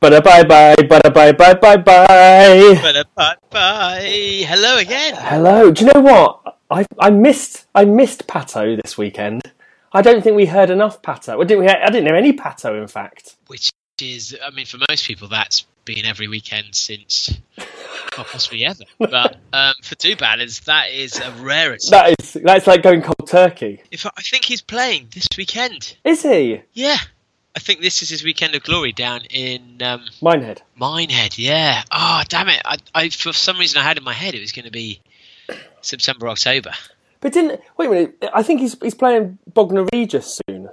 Bye bye bye bye bye bye bye bye. Bye bye. Hello again. Hello. Do you know what? I I missed I missed Pato this weekend. I don't think we heard enough Pato. Well, didn't we? I didn't hear any Pato, in fact. Which is, I mean, for most people, that's been every weekend since, well, possibly ever. But um, for Ballads, that is a rarity. That is that's like going cold turkey. If I think he's playing this weekend. Is he? Yeah. I think this is his weekend of glory down in um, Minehead. Minehead. Yeah. Oh, damn it. I, I, for some reason, I had in my head it was going to be September, October. But didn't wait a minute? I think he's he's playing Bognor Regis soon,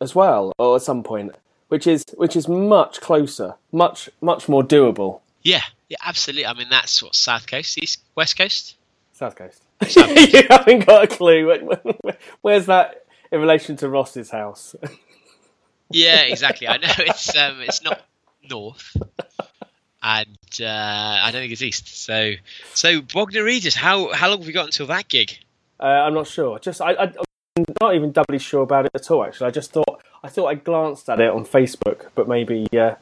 as well, or at some point, which is which is much closer, much much more doable. Yeah. Yeah, absolutely. I mean, that's what South Coast, East, West Coast. South Coast. you haven't got a clue. Where's that in relation to Ross's house? Yeah, exactly. I know it's um, it's not north, and uh, I don't think it's east. So, so Bognor Regis, how how long have we got until that gig? Uh, I'm not sure. Just I, I, I'm not even doubly sure about it at all. Actually, I just thought I thought I glanced at it on Facebook, but maybe uh,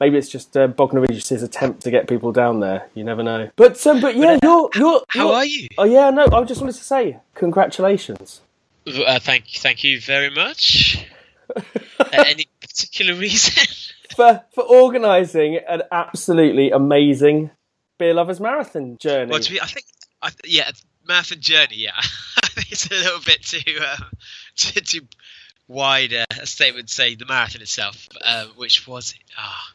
maybe it's just uh, Bognor Regis's attempt to get people down there. You never know. But um, but yeah, you're you're. How you're- are you? Oh yeah, no. I just wanted to say congratulations. Uh, thank thank you very much. uh, any particular reason? for for organising an absolutely amazing beer lovers marathon journey. well, to be, I think, I, yeah, marathon journey. Yeah, I think it's a little bit too um, too, too wide uh, a statement say the marathon itself, um, which was ah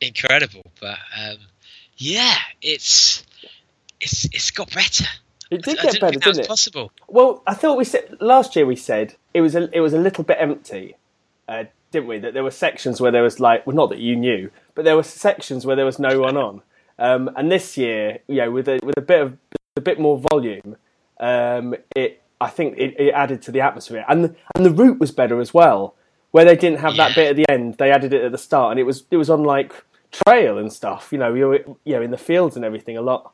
incredible. But um, yeah, it's it's it's got better. it did I get didn't better, didn't it? possible. Well, I thought we said last year. We said it was a it was a little bit empty, uh, didn't we? That there were sections where there was like, well, not that you knew, but there were sections where there was no one on. Um, and this year, you know, with a with a bit of a bit more volume, um, it I think it, it added to the atmosphere, and the, and the route was better as well. Where they didn't have that bit at the end, they added it at the start, and it was it was on like trail and stuff. You know, you were you know in the fields and everything a lot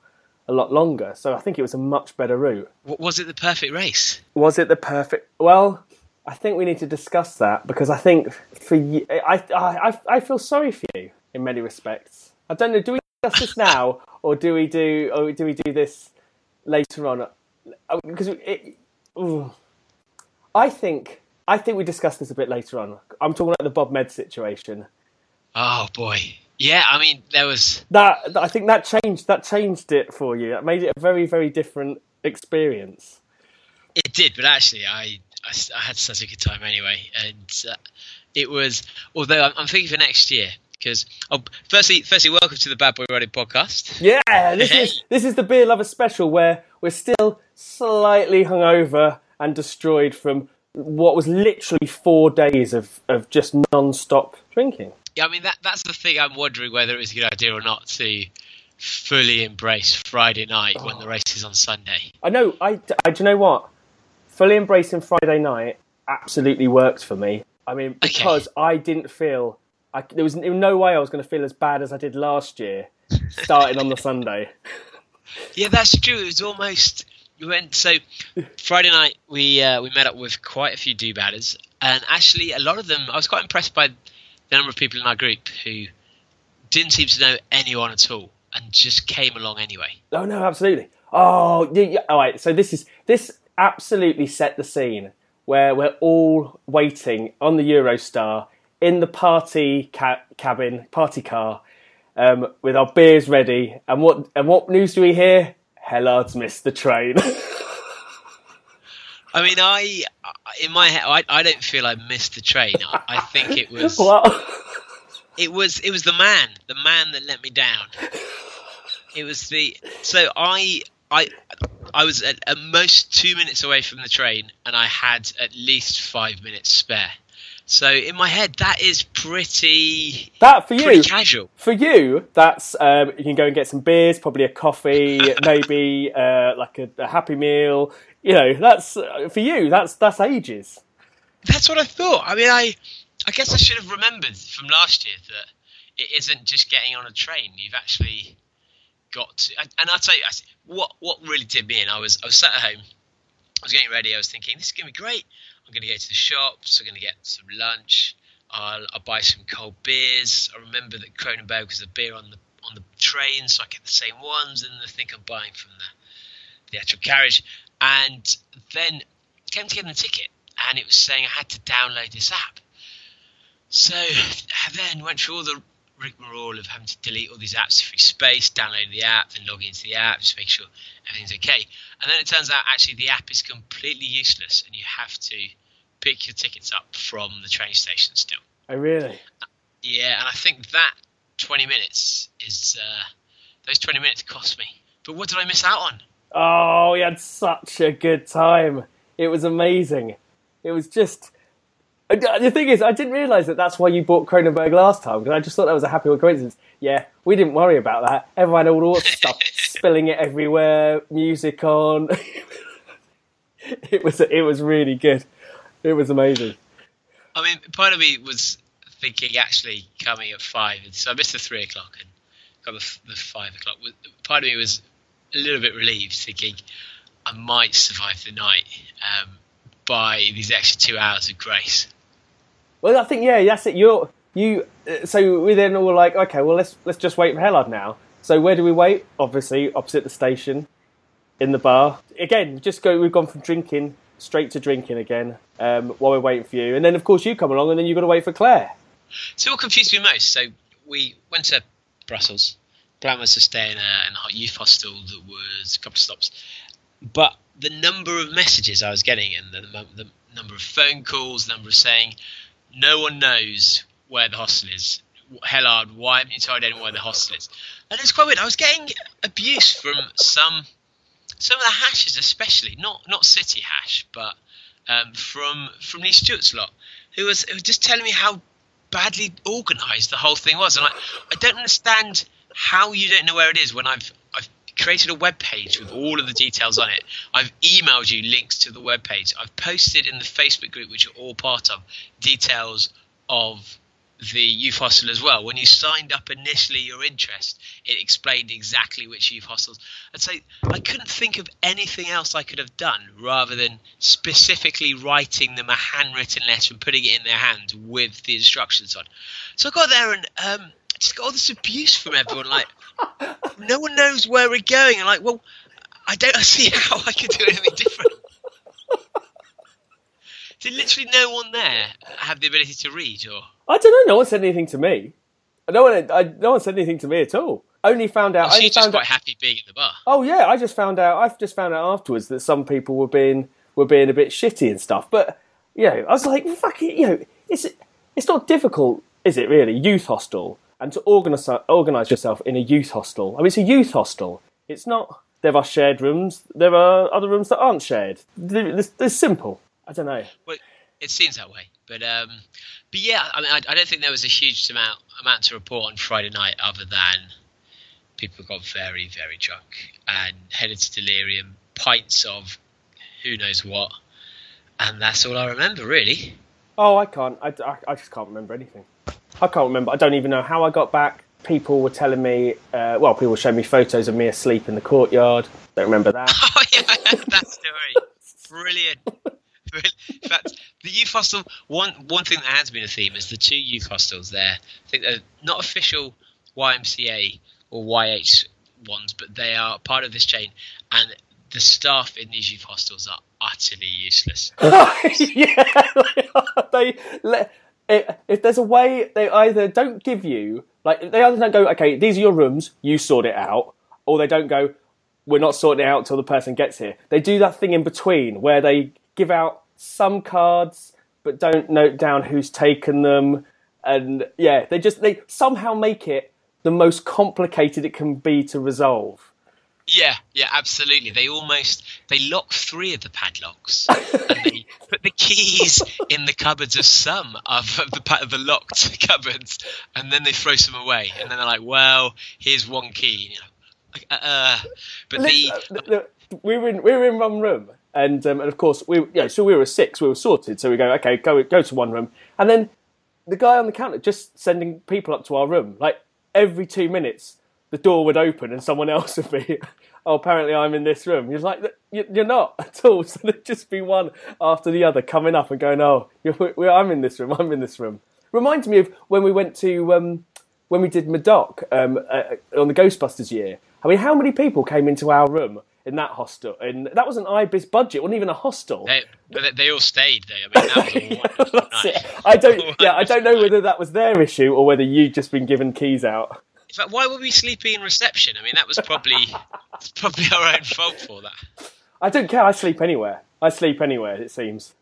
a lot longer. So I think it was a much better route. Was it the perfect race? Was it the perfect? Well, I think we need to discuss that because I think for you, I, I, I, I feel sorry for you in many respects. I don't know. Do we discuss this now, or do we do, or do we do this later on? Uh, because it, ooh. I think, I think we discuss this a bit later on. I'm talking about the Bob Med situation. Oh boy, yeah. I mean, there was That I think that changed. That changed it for you. That made it a very, very different experience. it did, but actually, I I, I had such a good time anyway, and uh, it was. Although I'm, I'm thinking for next year because oh, firstly, firstly, welcome to the Bad Boy Running podcast. Yeah, this is this is the beer lover special where we're still slightly hungover and destroyed from what was literally four days of, of just non-stop drinking. Yeah, I mean that that's the thing. I'm wondering whether it was a good idea or not to fully embrace Friday night when the race is on Sunday. I know. I, I do you know what? Fully embracing Friday night absolutely worked for me. I mean, because I didn't feel I, there was no way I was going to feel as bad as I did last year, starting on the Sunday. Yeah, that's true. It was almost we went so Friday night we uh, we met up with quite a few do batters, and actually a lot of them I was quite impressed by the number of people in our group who didn't seem to know anyone at all and just came along anyway. Oh no, absolutely. Oh, yeah, yeah. All right. So this is this absolutely set the scene where we're all waiting on the Eurostar in the party ca- cabin, party car, um, with our beers ready. And what and what news do we hear? Hellard's missed the train. I mean, I in my head I, I don't feel I missed the train. I, I think it was what? it was it was the man, the man that let me down. It was the so I I I was at, at most two minutes away from the train, and I had at least five minutes spare. So in my head, that is pretty That for you, casual. for you, that's um, you can go and get some beers, probably a coffee, maybe uh, like a, a happy meal. You know, that's uh, for you. That's that's ages. That's what I thought. I mean, I I guess I should have remembered from last year that it isn't just getting on a train. You've actually got to. And, and I'll tell you, I, what what really did me in. I was I was sat at home. I was getting ready. I was thinking this is gonna be great. I'm gonna go to the shops. I'm gonna get some lunch. I'll, I'll buy some cold beers. I remember that Kronenbourg was a beer on the on the train, so I get the same ones, and I think I'm buying from the the actual carriage. And then came to get the ticket, and it was saying I had to download this app. So I then went through all the rigmarole of having to delete all these apps to free space, download the app, then log into the app, just make sure everything's okay. And then it turns out actually the app is completely useless, and you have to pick your tickets up from the train station still. Oh, really? Yeah, and I think that 20 minutes is uh, those 20 minutes cost me. But what did I miss out on? Oh, we had such a good time. It was amazing. It was just. The thing is, I didn't realise that that's why you bought Kronenbourg last time because I just thought that was a happy coincidence. Yeah, we didn't worry about that. Everyone had all sorts of stuff, spilling it everywhere, music on. it was it was really good. It was amazing. I mean, part of me was thinking actually coming at five, so I missed the three o'clock and got the, the five o'clock. Part of me was a little bit relieved, thinking I might survive the night um, by these extra two hours of grace. Well, I think yeah, that's it. You're you. uh, So we then all were like, okay, well let's let's just wait for Hellard now. So where do we wait? Obviously, opposite the station, in the bar. Again, just go. We've gone from drinking straight to drinking again um, while we're waiting for you, and then of course you come along, and then you've got to wait for Claire. So what confused me most? So we went to Brussels. Plan was to stay in a, in a youth hostel that was a couple of stops, but the number of messages I was getting and the, the number of phone calls, the number of saying, no one knows where the hostel is. Hellard, why haven't you told anyone where the hostel is? And it's quite weird. I was getting abuse from some some of the hashes, especially not not city hash, but um, from from Lee Stewart's lot, who was who was just telling me how badly organised the whole thing was, and I I don't understand how you don't know where it is when I've I've created a web page with all of the details on it. I've emailed you links to the web page. I've posted in the Facebook group, which you're all part of, details of the youth hostel as well. When you signed up initially your interest, it explained exactly which youth hostels. I'd say I couldn't think of anything else I could have done rather than specifically writing them a handwritten letter and putting it in their hand with the instructions on. So I got there and um, just got all this abuse from everyone. Like, no one knows where we're going. And like, well, I don't see how I could do anything different. Did literally no one there have the ability to read, or I don't know. No one said anything to me. No one. I, no one said anything to me at all. Only found out. oh, I she's just found quite out, happy being in the bar? Oh yeah, I just found out. I've just found out afterwards that some people were being were being a bit shitty and stuff. But you know, I was like, fuck it. You know, it's it's not difficult, is it? Really, youth hostel and to organise organise yourself in a youth hostel. I mean, it's a youth hostel. It's not. There are shared rooms. There are other rooms that aren't shared. It's, it's simple. I don't know. Well, it seems that way, but um, but yeah, I mean, I, I don't think there was a huge amount amount to report on Friday night, other than people got very very drunk and headed to delirium, pints of who knows what, and that's all I remember really. Oh, I can't. I, I, I just can't remember anything. I can't remember. I don't even know how I got back. People were telling me, uh, well, people showed me photos of me asleep in the courtyard. Don't remember that. Oh yeah, I heard that story. Brilliant. In fact, the youth hostel. One one thing that has been a theme is the two youth hostels there. I think they're not official YMCA or YH ones, but they are part of this chain. And the staff in these youth hostels are utterly useless. yeah, they, are. they if, if there's a way, they either don't give you like they either don't go, okay, these are your rooms, you sort it out, or they don't go, we're not sorting it out till the person gets here. They do that thing in between where they give out some cards but don't note down who's taken them, and yeah, they just they somehow make it the most complicated it can be to resolve. Yeah, yeah, absolutely. They almost they lock three of the padlocks, and they put the keys in the cupboards of some of, of the of the locked cupboards, and then they throw some away, and then they're like, "Well, here's one key." You know, uh, uh. but the Look, look, we were in we were in one room, and um, and of course we yeah, so we were six, we were sorted. So we go okay, go go to one room, and then the guy on the counter just sending people up to our room, like every two minutes, the door would open and someone else would be. Oh, apparently I'm in this room. You're like, "You- you're not at all. So there'd just be one after the other coming up and going, oh, I'm in this room. I'm in this room. Reminds me of when we went to um, when we did Medoc um, uh, on the Ghostbusters year. I mean, how many people came into our room in that hostel? And that was an IBIS budget, it wasn't even a hostel. they, but they- all stayed there. I mean, that was a wonderful That's night. it. I don't. Yeah, I don't know whether that was their issue or whether you'd just been given keys out. In fact, why were we sleeping in reception? I mean, that was probably probably our own fault for that. I don't care. I sleep anywhere. I sleep anywhere. It seems.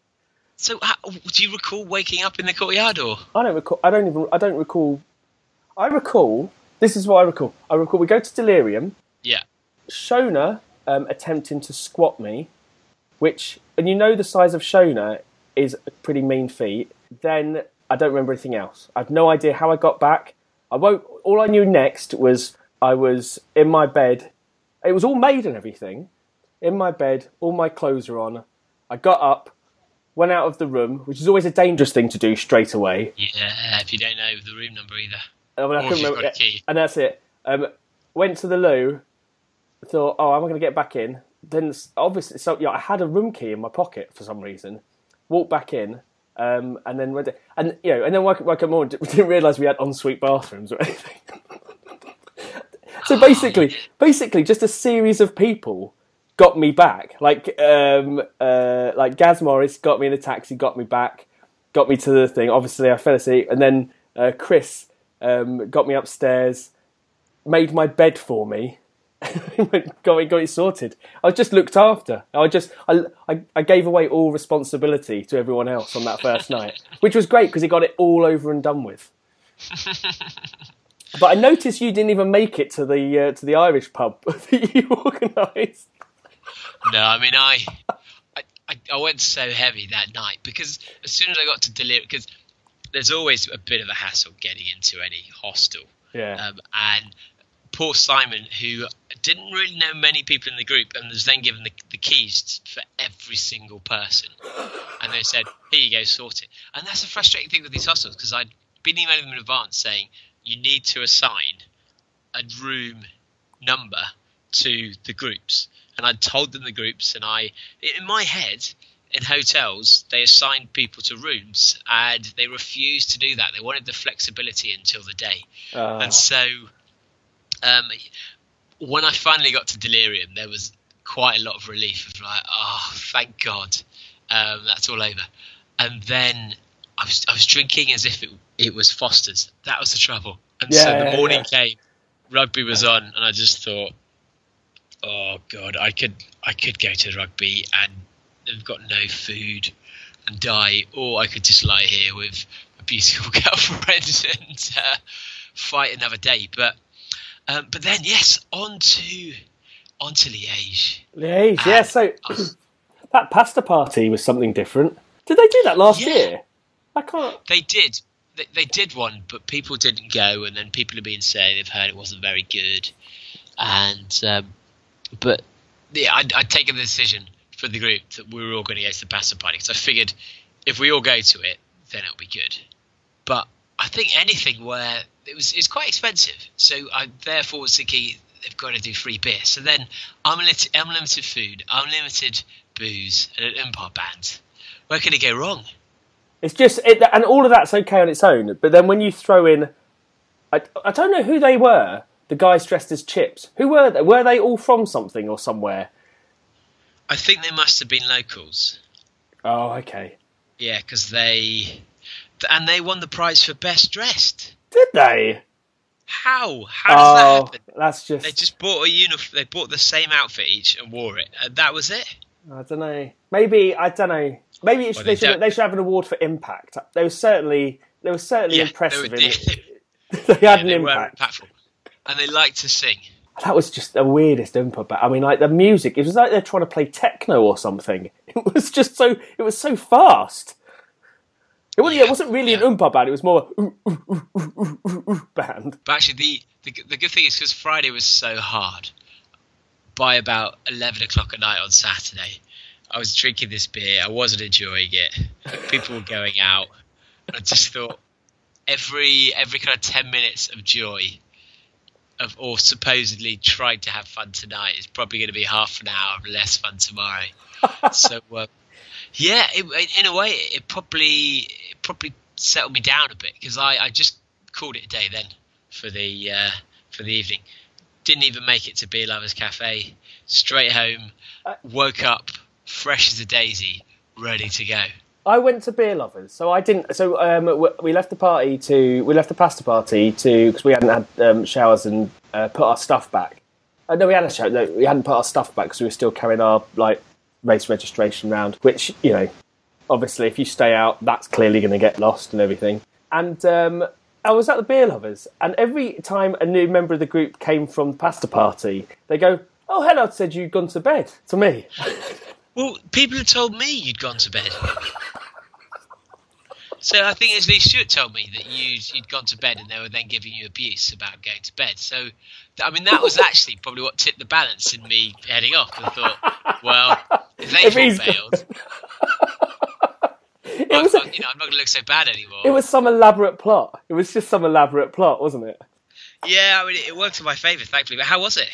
So, how, do you recall waking up in the courtyard, or I don't recall. I don't even. I don't recall. I recall. This is what I recall. I recall. We go to Delirium. yeah? Shona um, attempting to squat me, which and you know the size of Shona is a pretty mean feat. Then I don't remember anything else. I've no idea how I got back. I won't. All I knew next was I was in my bed. It was all made and everything. In my bed, all my clothes are on. I got up, went out of the room, which is always a dangerous thing to do straight away. Yeah, if you don't know the room number either. I mean, I remember- got a key. And that's it. Um, went to the loo. Thought, oh, am I going to get back in? Then obviously, so yeah, I had a room key in my pocket for some reason. Walked back in, um, and then went. And you know, and then up more. We didn't realise we had ensuite bathrooms or anything. so basically, basically, just a series of people got me back. Like, um, uh, like Gaz Morris got me in a taxi, got me back, got me to the thing. Obviously, I fell asleep, and then uh, Chris um, got me upstairs, made my bed for me, got me got it sorted. I was just looked after. I just I, I, I gave away all responsibility to everyone else on that first night, which was great because he got it all over and done with. but I noticed you didn't even make it to the uh, to the Irish pub that you organised. No, I mean I, I, I, went so heavy that night because as soon as I got to Delirium, because there's always a bit of a hassle getting into any hostel. Yeah. Um, and poor Simon, who didn't really know many people in the group, and was then given the, the keys for every single person, and they said, "Here you go, sort it." And that's a frustrating thing with these hostels because I'd been emailing them in advance saying you need to assign a room number to the groups, and I'd told them the groups, and I, in my head, in hotels, they assigned people to rooms, and they refused to do that. They wanted the flexibility until the day, Uh, and so um, when I finally got to Delirium, there was quite a lot of relief of like, oh, thank God, um, that's all over. And then I was I was drinking as if it it was Foster's. That was the trouble. And so the yeah, morning yeah. came, rugby was on, and I just thought, oh God, I could I could go to rugby and have got no food and die, or I could just lie here with a beautiful girlfriend and uh, fight another day. But um, but then yes, on to on to Liège. Liège, yeah. So was- that pasta party was something different. Did they do that last Yeah. year? I can't. They did. They, they did one, but people didn't go, and then people have been saying they've heard it wasn't very good. And um, but yeah, I'd, I'd taken the decision for the group that we were all going to go to the pasta party because I figured if we all go to it, then it'll be good. But I think anything where it was it's quite expensive, so I therefore was thinking they've got to do free beer. So then unlimited, unlimited food, unlimited booze, and an import band. Where could it go wrong? It's just, it, and all of that's okay on its own. But then when you throw in, I, I don't know who they were. The guys dressed as chips. Who were they? Were they all from something or somewhere? I think they must have been locals. Oh, okay. Yeah, because they and they won the prize for best dressed. Did they? How? How does that Oh, happen? that's just. They just bought a uniform. They bought the same outfit each and wore it. And that was it. I don't know. Maybe I don't know. Maybe should, Well, they, they should, they should have an award for impact. They were certainly they were certainly Yeah, impressive. They, were, in they, it. they had yeah, an impact. impactful, and they like to sing. That was just the weirdest Oompa band. I mean, like the music, it was like they're trying to play techno or something. It was just so, it was so fast. It wasn't, it wasn't really yeah. an Oompa band. It was more a ooh, ooh, ooh, band. But actually, the, the the good thing is because Friday was so hard. By about eleven o'clock at night on Saturday, I was drinking this beer. I wasn't enjoying it. People were going out. I just thought every every kind of ten minutes of joy, of or supposedly trying to have fun tonight is probably going to be half an hour of less fun tomorrow. so uh, yeah, it, in a way, it probably probably settled me down a bit because I, I just called it a day then for the uh, for the evening. Didn't even make it to Beer Lovers Cafe. Straight home, woke up fresh as a daisy, ready to go. I went to beer lovers, so I didn't. So um, we left the party to we left the pasta party to because we hadn't had um, showers and uh, put our stuff back. Uh, no, we had a shower. No, we hadn't put our stuff back because we were still carrying our like race registration round. Which you know, obviously, if you stay out, that's clearly going to get lost and everything. And um, I was at the beer lovers, and every time a new member of the group came from the pasta party, they go, "Oh, Hellard said you'd gone to bed." To me, Well, people had told me you'd gone to bed. So I think as Lee Stewart told me that you'd, you'd gone to bed and they were then giving you abuse about going to bed. So, I mean, that was actually probably what tipped the balance in me heading off. I thought, well, if all failed, it was you know, I'm not going to look so bad anymore. it was some elaborate plot. It was just some elaborate plot, wasn't it? yeah, I mean, it worked in my favour, thankfully. But how was it?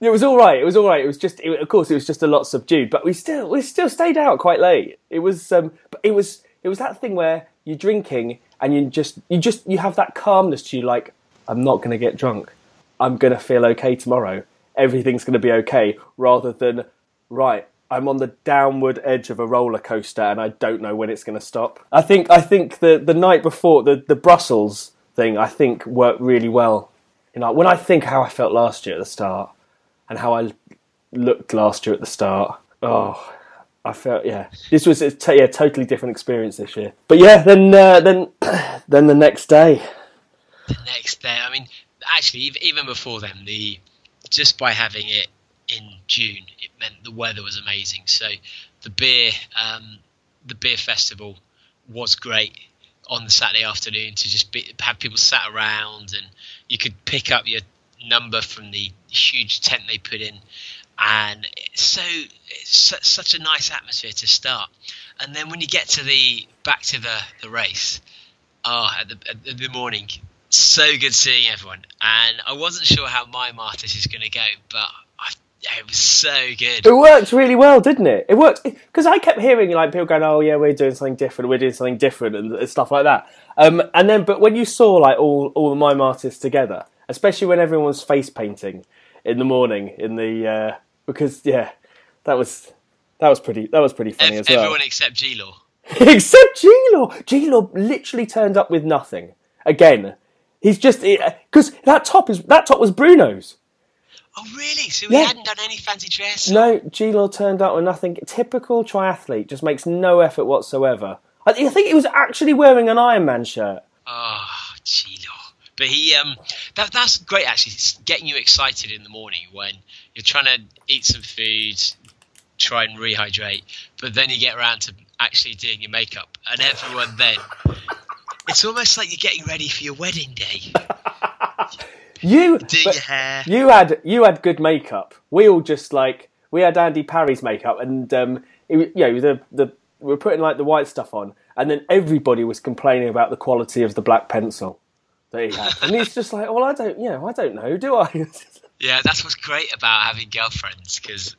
It was all right. It was all right. It was just, it, of course, it was just a lot subdued, but we still, we still stayed out quite late. It was, um, but it was, it was that thing where you're drinking and you just, you just, you have that calmness to you, like, I'm not going to get drunk. I'm going to feel okay tomorrow. Everything's going to be okay, rather than, right, I'm on the downward edge of a roller coaster and I don't know when it's going to stop. I think, I think the the night before the the Brussels thing, I think worked really well. You know, when I think how I felt last year at the start and how I looked last year at the start. Oh, I felt yeah. This was a t- yeah, totally different experience this year. But yeah, then uh, then then the next day. the next day. I mean, actually, even before then, the just by having it in June, it meant the weather was amazing. So the beer, um, the beer festival was great on the Saturday afternoon to just be, have people sat around and you could pick up your number from the huge tent they put in. And it's so it's such a nice atmosphere to start, and then when you get to the back to the, the race, ah, at the, at the morning, so good seeing everyone. And I wasn't sure how my Martis is going to go, but it was so good. It worked really well, didn't it? It worked because I kept hearing like people going, "Oh yeah, we're doing something different. We're doing something different," and, stuff like that. Um, and then, but when you saw like all all the mime artists together, especially when everyone was face painting in the morning in the uh, because yeah, that was that was pretty that was pretty funny as well. everyone except G Law. Except G-Law. G-Law literally turned up with nothing. Again, he's just because that top is that top was Bruno's. Oh, really? So we Yeah. hadn't done any fancy dress? No, G-Law turned up with nothing. Typical triathlete, just makes no effort whatsoever. I, I think he was actually wearing an Iron Man shirt. Oh, G Law. But he, um, that that's great actually. It's getting you excited in the morning when you're trying to eat some food, try and rehydrate, but then you get around to actually doing your makeup, and everyone then. It's almost like you're getting ready for your wedding day. You, Doing but your hair. you had you had good makeup. We all just like we had Andy Parry's makeup, and um, it, you know the the we were putting like the white stuff on, and then everybody was complaining about the quality of the black pencil that he had, and he's just like, well, I don't, you know, I don't know, do I? Yeah, that's what's great about having girlfriends because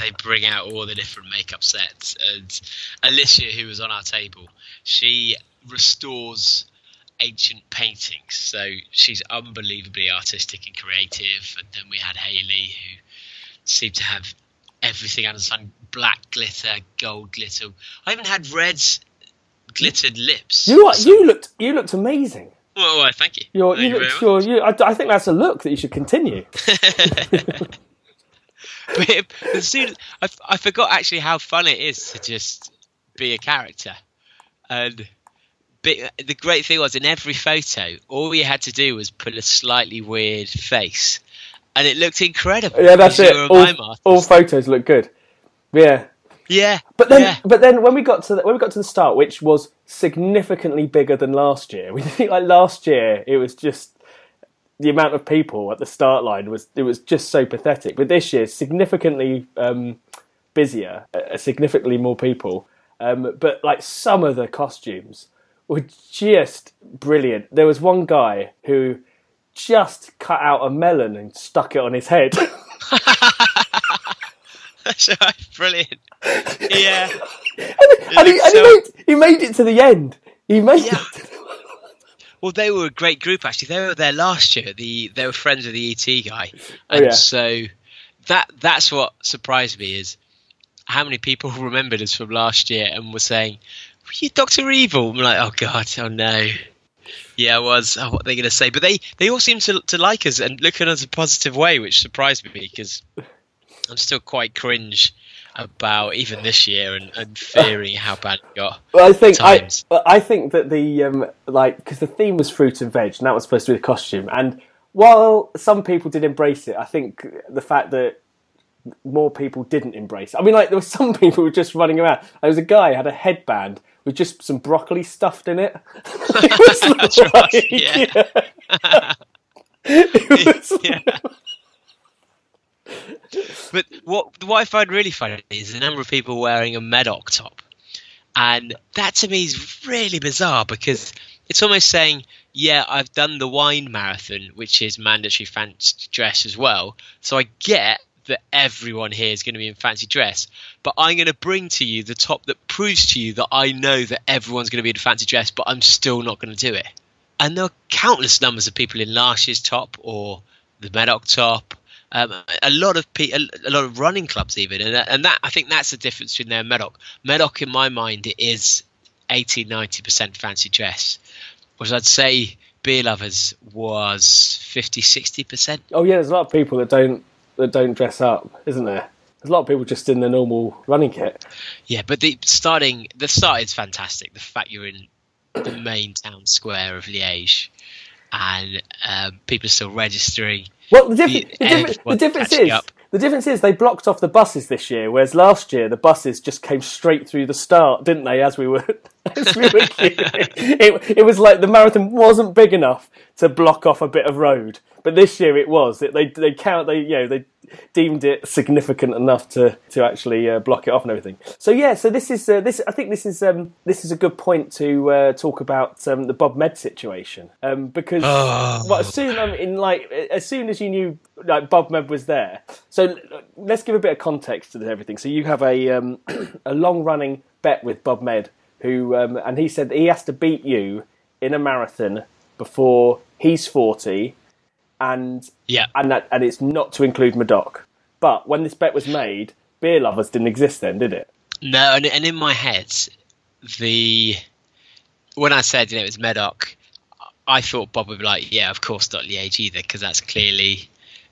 they bring out all the different makeup sets. And Alicia, who was on our table, she restores ancient paintings. So she's unbelievably artistic and creative. And then we had Haley, who seemed to have everything under the sun black glitter, gold glitter. I even had red glittered lips. you are, So- you looked you looked amazing. Well, well, thank you. You're, Thank you you looked, you're, you, I, I think that's a look that you should continue. but as soon as I, I forgot actually how fun it is to just be a character, and but the great thing was in every photo, all you had to do was put a slightly weird face, and it looked incredible. Yeah, that's it. you were a All, all photos look good. Yeah. yeah, But then, yeah. but then when we got to the, when we got to the start, which was significantly bigger than last year, we think like last year it was just the amount of people at the start line was it was just so pathetic. But this year, significantly um, busier, uh, significantly more people. Um, but like some of the costumes were just brilliant. There was one guy who just cut out a melon and stuck it on his head. That's right, brilliant. Yeah, and he, and he, made, he made it to the end. He made Yeah. it. Well, they were a great group actually. They were there last year. The they were friends of the ET guy, Oh, and yeah. so that that's what surprised me is how many people remembered us from last year and were saying, "Were you Doctor Evil?" I'm like, "Oh God, oh no." Yeah, I was. Oh, what are they going to say? But they, they all seem to to like us and look at us in a positive way, which surprised me because I'm still quite cringe about even this year and, and fearing how bad it got. Well, I think I. I think that the um, like because the theme was fruit and veg, and that was supposed to be the costume. And while some people did embrace it, I think the fact that more people didn't embrace. it. I mean, like there were some people who were just running around. There was a guy who had a headband with just some broccoli stuffed in it. it was That's right, like- yeah. Was- yeah. But what what I find really funny is the number of people wearing a Medoc top, and that to me is really bizarre because it's almost saying, "Yeah, I've done the wine marathon, which is mandatory fancy dress as well, so I get that everyone here is going to be in fancy dress, but I'm going to bring to you the top that proves to you that I know that everyone's going to be in fancy dress, but I'm still not going to do it." And there are countless numbers of people in last year's top or the Medoc top. Um, a lot of pe- a, lot of running clubs even, and, and that I think that's the difference between their Medoc. Medoc, in my mind, it is 80 90 percent fancy dress, whereas I'd say Beer Lovers was 50 60 percent. oh yeah, there's a lot of people that don't that don't dress up, isn't there? There's a lot of people just in their normal running kit. Yeah, but the starting the start is fantastic. The fact you're in the main town square of Liège, and um, people are still registering. Well, the, difference, The- the, difference, the difference is up. the difference is they blocked off the buses this year, whereas last year the buses just came straight through the start, didn't they? As we were, as we were queuing. it, it was like the marathon wasn't big enough to block off a bit of road, but this year it was. It, they they count they you know they deemed it significant enough to to actually uh, block it off and everything. So yeah, so this is uh, this I think this is um, this is a good point to uh, talk about um, the Bob Med situation um, because well, as soon I mean, like as soon as you knew like Bob Med was there. So let's give a bit of context to everything. So you have a um, a long running bet with Bob Med, who um, and he said that he has to beat you in a marathon before he's forty, and Yeah, and that and it's not to include Medoc. But when this bet was made, beer lovers didn't exist then, did it? No, and, and in my head, the when I said you know it was Medoc, I thought Bob would be like, yeah, of course not Liège either, because that's clearly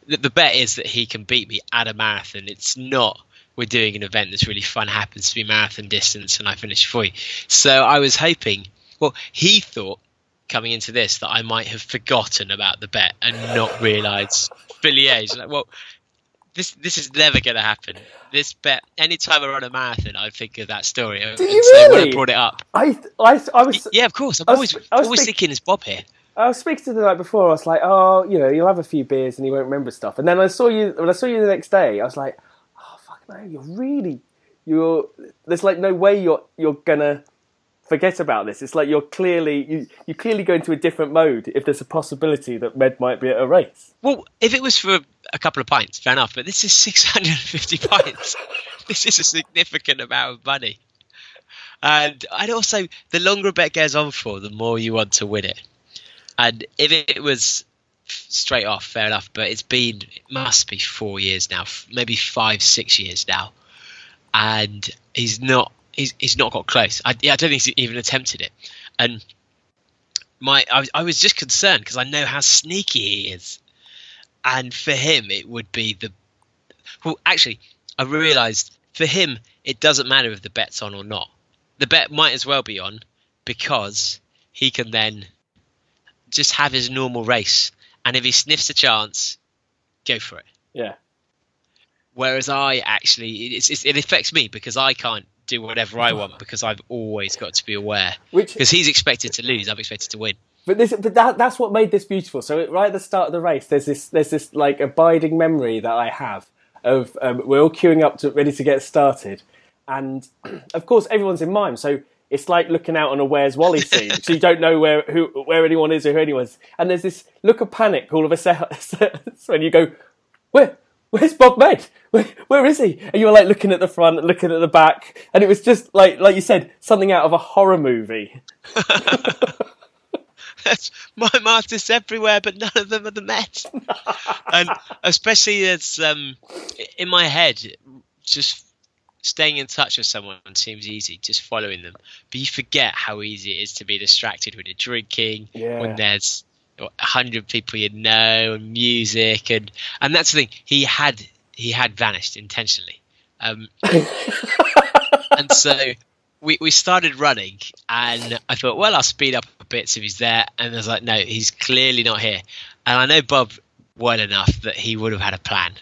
the, the bet is that he can beat me at a marathon. It's not we're doing an event that's really fun, happens to be marathon distance, and I finished before you. So I was hoping. Well, he thought coming into this that I might have forgotten about the bet and not realised for Liège. Like, well, this this is never going to happen. This bet, anytime I run a marathon, I think of that story. and you so when really? I brought it up, I I, I was yeah, of course. I'm I was always I was always speak- thinking, is Bob here? I was speaking to the night before. I was like, oh, you know, you'll have a few beers and you won't remember stuff. And then I saw you when I saw you the next day. I was like, no, you're really you're. There's like no way you're you're gonna forget about this. It's like you're clearly you you clearly go into a different mode if there's a possibility that Med might be at a race. Well, if it was for a couple of pints, fair enough. But this is 650 pints. this is a significant amount of money. And I'd also, the longer a bet goes on for, the more you want to win it. And if it was straight off, fair enough. But it's been, it must be four years now, maybe five, six years now, and he's not, he's he's not got close. I, I don't think he's even attempted it. And my, I, was- I was just concerned because I know how sneaky he is and for him it would be the well actually i realized for him it doesn't matter if the bet's on or not the bet might as well be on because he can then just have his normal race and if he sniffs a chance go for it. Yeah. Whereas I actually, it's, it's, it affects me because I can't do whatever I want because I've always got to be aware. Which- Because he's expected to lose, I'm expected to win. But this, but that, that's what made this beautiful. So right at the start of the race, there's this, there's this like abiding memory that I have of um, we're all queuing up to ready to get started, and of course everyone's in mime. So it's like looking out on a Where's Wally scene. so you don't know where who where anyone is or who anyone's. And there's this look of panic all of a sudden when you go, where where's Bob Med? Where, where is he? And you were like looking at the front, looking at the back, and it was just like like you said, something out of a horror movie. That's mime artists everywhere, but none of them are the Met. and especially as um, in my head, just staying in touch with someone seems easy, just following them. But you forget how easy it is to be distracted when you're drinking, Yeah. when there's a hundred people you know, and music, and and that's the thing. He had he had vanished intentionally. Um, and so we, we started running, and I thought, well, I'll speed up a bit if he's there. And I was like, no, he's clearly not here. And I know Bob well enough that he would have had a plan.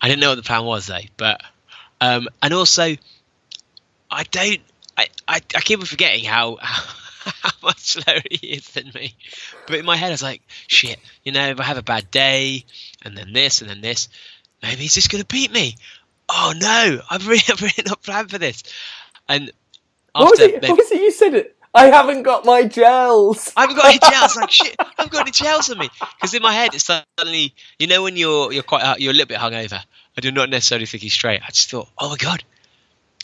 I didn't know what the plan was though, but um, and also I don't. I, I, I keep on forgetting how how much slower he is than me. But in my head, I was like, shit. You know, if I have a bad day, and then this, and then this, maybe he's just going to beat me. Oh no, I've really, I've really not planned for this. And What was after it? maybe- What was it? You said it. I haven't got my gels. I haven't got any gels. Like shit, I haven't got any gels on me. Because in my head, it's suddenly, you know, when you're you're quite uh, you're a little bit hungover. I do not necessarily think he's straight. I just thought, oh my god,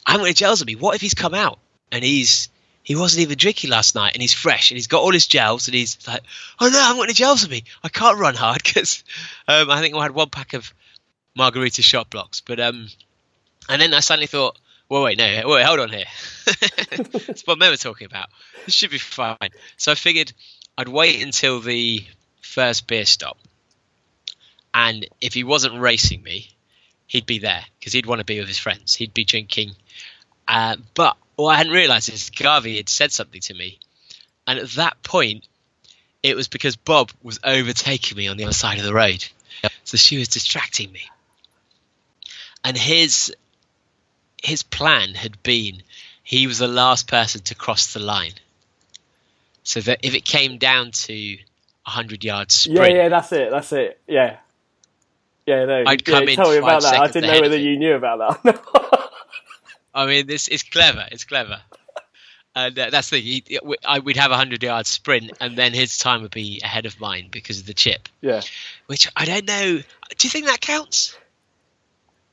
I haven't got any gels on me. What if he's come out and he's he wasn't even drinking last night and he's fresh and he's got all his gels and he's like, oh no, I haven't got any gels on me. I can't run hard because um, I think I had one pack of margarita shot blocks. But um, and then I suddenly thought, well, wait, no, wait, hold on here. It's what men were talking about. This should be fine. So I figured I'd wait until the first beer stop, and if he wasn't racing me, he'd be there because he'd want to be with his friends. He'd be drinking. Uh, but what I hadn't realised is Garvey had said something to me, and at that point, it was because Bob was overtaking me on the other side of the road. So she was distracting me. And his his plan had been he was the last person to cross the line. So that if it came down to a hundred yards sprint, Yeah, yeah, that's it. That's it. Yeah. Yeah, no. I'd yeah, come in tell me about that. I didn't know whether you. you knew about that. I mean, this is clever. It's clever. And uh, that's the thing. He, I, we'd have a hundred yard sprint, and then his time would be ahead of mine because of the chip. yeah. Which I don't know. Do you think that counts?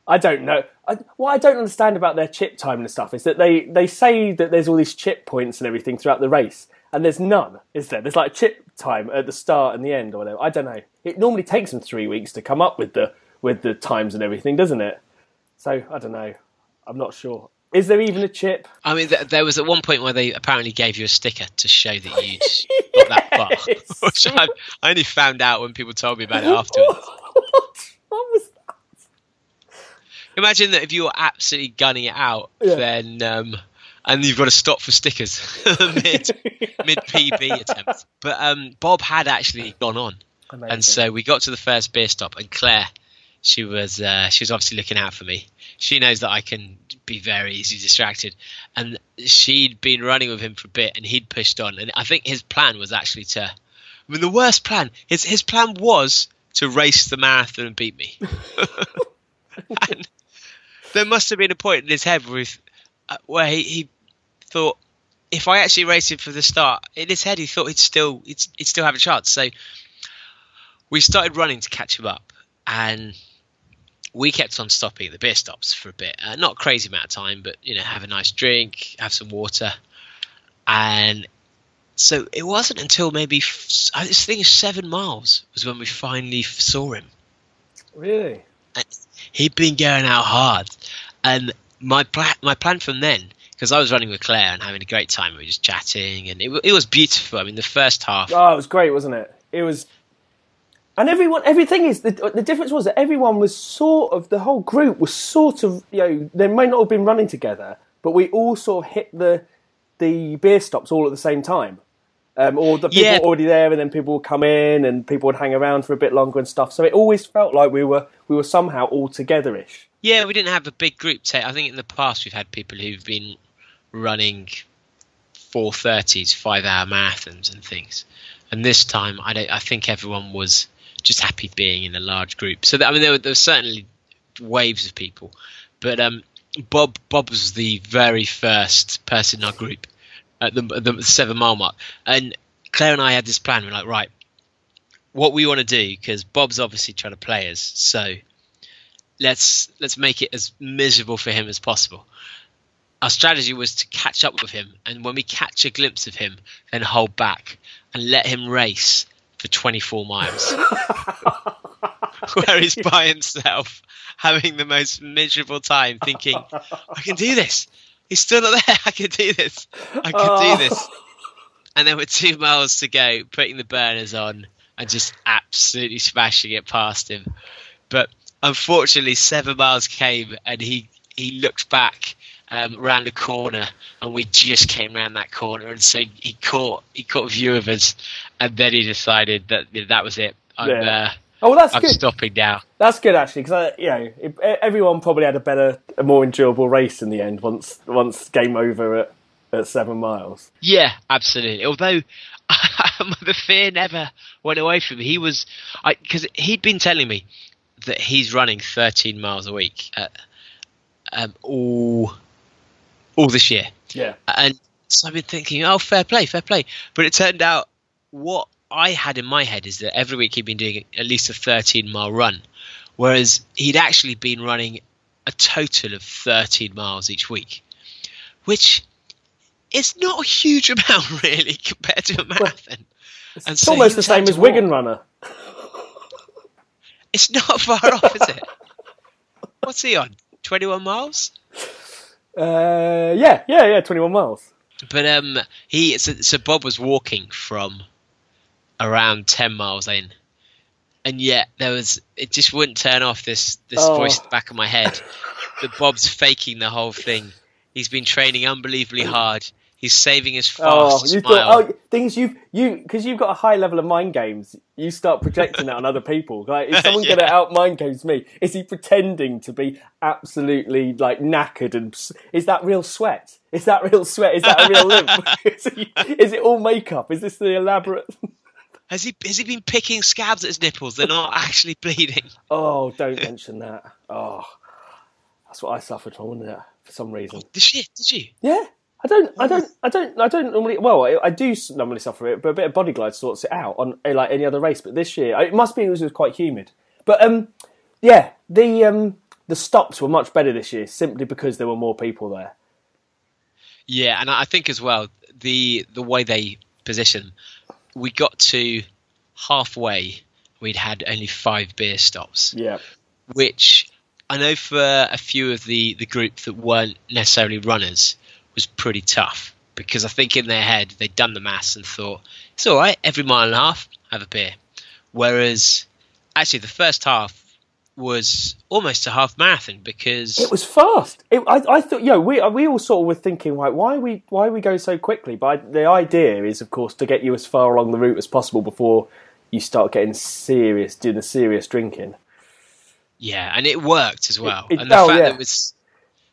I don't know. I, what I don't understand about their chip time and stuff is that they, they say that there's all these chip points and everything throughout the race, and there's none, is there? There's like chip time at the start and the end or whatever. I don't know. It normally takes them three weeks to come up with the with the times and everything, doesn't it? So I don't know. I'm not sure. Is there even a chip? I mean, th- there was at one point where they apparently gave you a sticker to show that you'd got that far, which I, I only found out when people told me about it afterwards. what? What was? Imagine that if you were absolutely gunning it out, Yeah. then um, and you've got to stop for stickers mid mid PB attempt. But um, Bob had actually gone on, Amazing. and so we got to the first beer stop, and Claire, she was uh, she was obviously looking out for me. She knows that I can be very easily distracted, and she'd been running with him for a bit, and he'd pushed on, and I think his plan was actually to. I mean, the worst plan. His his plan was to race the marathon and beat me. and there must have been a point in his head where, he, uh, where he, he thought, if I actually raced him for the start, in his head he thought he'd still he'd, he'd still have a chance. So we started running to catch him up, and we kept on stopping at the beer stops for a bit. Uh, not a crazy amount of time, but you know, have a nice drink, have some water, and so it wasn't until maybe f- I this thing seven miles was when we finally saw him. really? He'd been going out hard, and my plan my plan from then because I was running with Claire and having a great time. We were just chatting, and it, it was beautiful. I mean, the first half. Oh, it was great, wasn't it? It was, and everyone. Everything is the the difference was that everyone was sort of the whole group was sort of you know they may not have been running together, but we all sort of hit the the beer stops all at the same time. Um, or the people Yeah. were already there, and then people would come in, and people would hang around for a bit longer and stuff. So it always felt like we were we were somehow all together-ish. Yeah, we didn't have a big group. Take. I think in the past we've had people who've been running four thirties, five hour marathons and things. And this time, I don't. I think everyone was just happy being in a large group. So that, I mean, there were, there were certainly waves of people, but um, Bob Bob was the very first person in our group at the, the seven mile mark, and Claire and I had this plan. We're like, right, what we want to do because Bob's obviously trying to play us, so let's let's make it as miserable for him as possible. Our strategy was to catch up with him, and when we catch a glimpse of him, then hold back and let him race for 24 miles, where he's by himself, having the most miserable time, thinking, "I can do this. He's still not there. I can do this. I can Oh. do this." And there were two miles to go, putting the burners on and just absolutely smashing it past him. But unfortunately, seven miles came, and he he looked back um, around the corner, and we just came round that corner, and so he caught he caught view of us, and then he decided that that was it. I'm, Yeah. uh, Oh, well, that's I'm good. stopping now. That's good actually, because you know it, everyone probably had a better, a more enjoyable race in the end once once game over at, at seven miles. Yeah, absolutely. Although the fear never went away from me. He was, because he'd been telling me that he's running 13 miles a week uh, um, all all this year, Yeah, and so I've been thinking, oh, fair play, fair play. But it turned out what I had in my head is that every week he'd been doing at least a 13 mile run, whereas he'd actually been running a total of 13 miles each week, which is not a huge amount really compared to a marathon. And it's so almost the same as Wigan. Runner. It's not far off, is it? What's he on? 21 miles? Uh, yeah, yeah, yeah, twenty-one miles. But um, he so, so Bob was walking from around ten miles in, and yet there was it just wouldn't turn off this this Oh. voice at the back of my head that Bob's faking the whole thing. He's been training unbelievably hard. He's saving his Oh, fast you smile. thought oh things you've you because you've got a high level of mind games. You start projecting that on other people. Like, is someone Yeah. going to out mind games me? Is he pretending to be absolutely like knackered and is that real sweat? Is that real sweat? Is that a real limp? is, he, is it all makeup? Is this the elaborate? Has he has he been picking scabs at his nipples? They're not actually bleeding. Oh, don't mention that. Oh, that's what I suffered from, wasn't it? For some reason. The shit, did you? Yeah, I don't, I don't, I don't, I don't normally. Well, I, I do normally suffer it, but a bit of body glide sorts it out on uh, like any other race. But this year, it must be because it was quite humid. But um, yeah, the um, the stops were much better this year simply because there were more people there. Yeah, and I think as well the the way they position, we got to halfway, we'd had only five beer stops, Yeah, which I know for a few of the the group that weren't necessarily runners was pretty tough. Because I think in their head they'd done the maths and thought it's all right every mile and a half have a beer, whereas actually the first half was almost a half marathon because it was fast. It, I, I thought, you know, we we all sort of were thinking like, why are we why are we going so quickly? But the idea is, of course, to get you as far along the route as possible before you start getting serious, doing the serious drinking. Yeah, and it worked as well. it- and the oh, fact yeah. that it was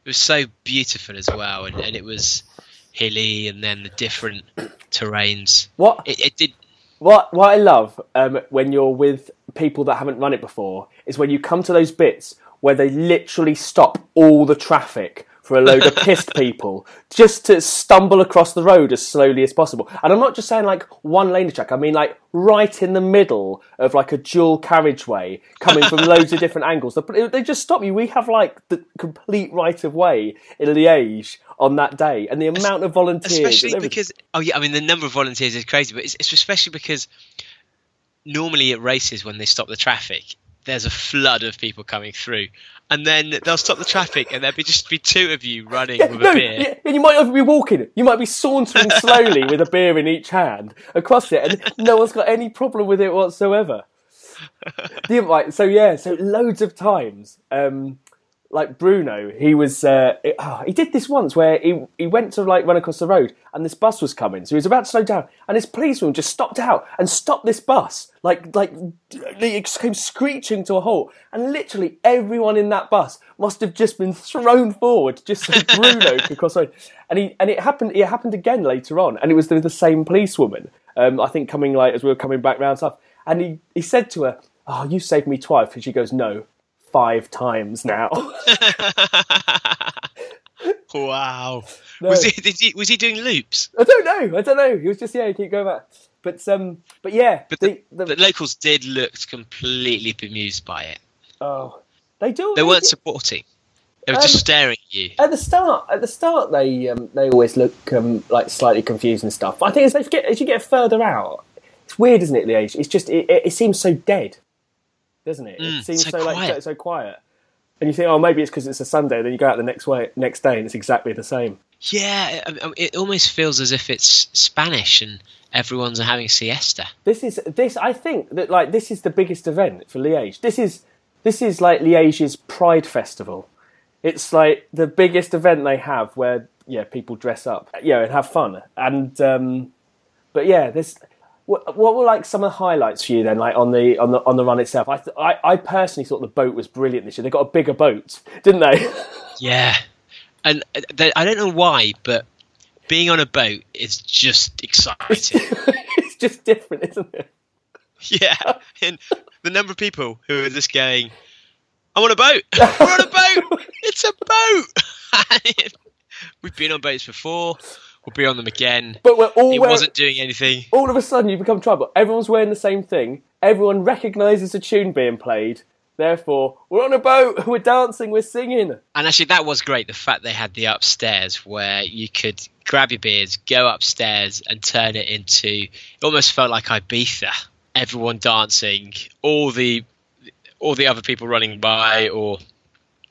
it was so beautiful as well, and, and it was hilly, and then the different terrains. What It, it did. What what I love um, when you're with people that haven't run it before is when you come to those bits where they literally stop all the traffic for a load of pissed people just to stumble across the road as slowly as possible. And I'm not just saying like one lane of track. I mean like right in the middle of like a dual carriageway coming from loads of different angles. They they just stop you. We have like the complete right of way in Liège on that day, and the amount of volunteers, Especially because oh yeah, I mean the number of volunteers is crazy, but it's, it's especially because normally at races when they stop the traffic, there's a flood of people coming through, and then they'll stop the traffic, and there'll be just be two of you running Yeah, with no, a beer. yeah, and you might not even be walking. You might be sauntering slowly with a beer in each hand across it, and no one's got any problem with it whatsoever. Invite, so yeah, so loads of times, um, like Bruno, he was uh, it- oh, he did this once where he he went to like run across the road and this bus was coming, so he was about to slow down, and his policeman just stopped out and stopped this bus, like like it came screeching to a halt, and literally everyone in that bus must have just been thrown forward just so Bruno could cross the road, and he and it happened it happened again later on, and it was the, the same policewoman, um, I think coming like as we were coming back round stuff, and he he said to her, "Oh, you saved me twice," and she goes, "No." Five times now. Wow. No. Was he, did he was he doing loops? I don't know. I don't know. He was just yeah, keep going back. But um, but yeah, But the, the, the, the locals did look completely bemused by it. oh, they do. They they weren't do- supporting. They were just Um, staring at you. at the start. At the start, they um, they always look um, like slightly confused and stuff. But I think as they get as you get further out, it's weird, isn't it? Liège. It's just it, it, it seems so dead, doesn't it? Mm, it seems so so, like quiet. so, so quiet. And you think, oh, maybe it's because it's a Sunday. Then you go out the next way, next day, and it's exactly the same. Yeah, I- I- it almost feels as if it's Spanish and everyone's having siesta. This is this. I think that like this is the biggest event for Liège. This is this is like Liège's Pride Festival. It's like the biggest event they have where yeah people dress up yeah and have fun and um, but yeah this. What, what were like some of the highlights for you then, like on the on the on the run itself? I, th- I I personally thought the boat was brilliant this year. They got a bigger boat, didn't they? Yeah, and uh, they, I don't know why, but being on a boat is just exciting. it's just different, isn't it? yeah, and the number of people who are just going, "I'm on a boat. We're on a boat. It's a boat." We've been on boats before. We'll be on them again. But we're all It wearing- wasn't doing anything. all of a sudden you become tribal. Everyone's wearing the same thing. Everyone recognises a tune being played. Therefore, we're on a boat. We're dancing. We're singing. And actually, that was great. The fact they had the upstairs where you could grab your beers, go upstairs, and turn it into. It almost felt like Ibiza. Everyone dancing, all the all the other people running by, or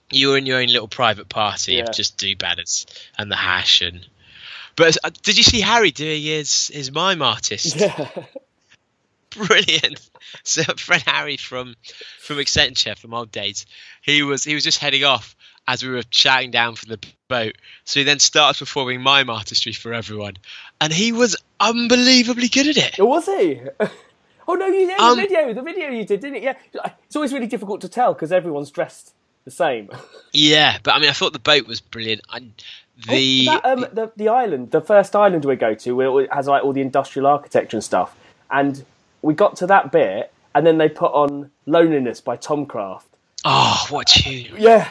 you were in your own little private party Yeah. of just do batters and the hash and. But uh, did you see Harry doing his his mime artist? Yeah. brilliant. So friend Harry from from Accenture from old days, he was he was just heading off as we were shouting down from the boat. So he then starts performing mime artistry for everyone, and he was unbelievably good at it. Oh, was he? Oh no, you did the Um, video. The video you did, didn't it? Yeah. It's always really difficult to tell because everyone's dressed the same. Yeah, but I mean, I thought the boat was brilliant. And the that, um, the the island, the first island we go to, where it has like all the industrial architecture and stuff, and we got to that bit, and then they put on "Loneliness" by Tomcraft. oh, what a tune! Yeah,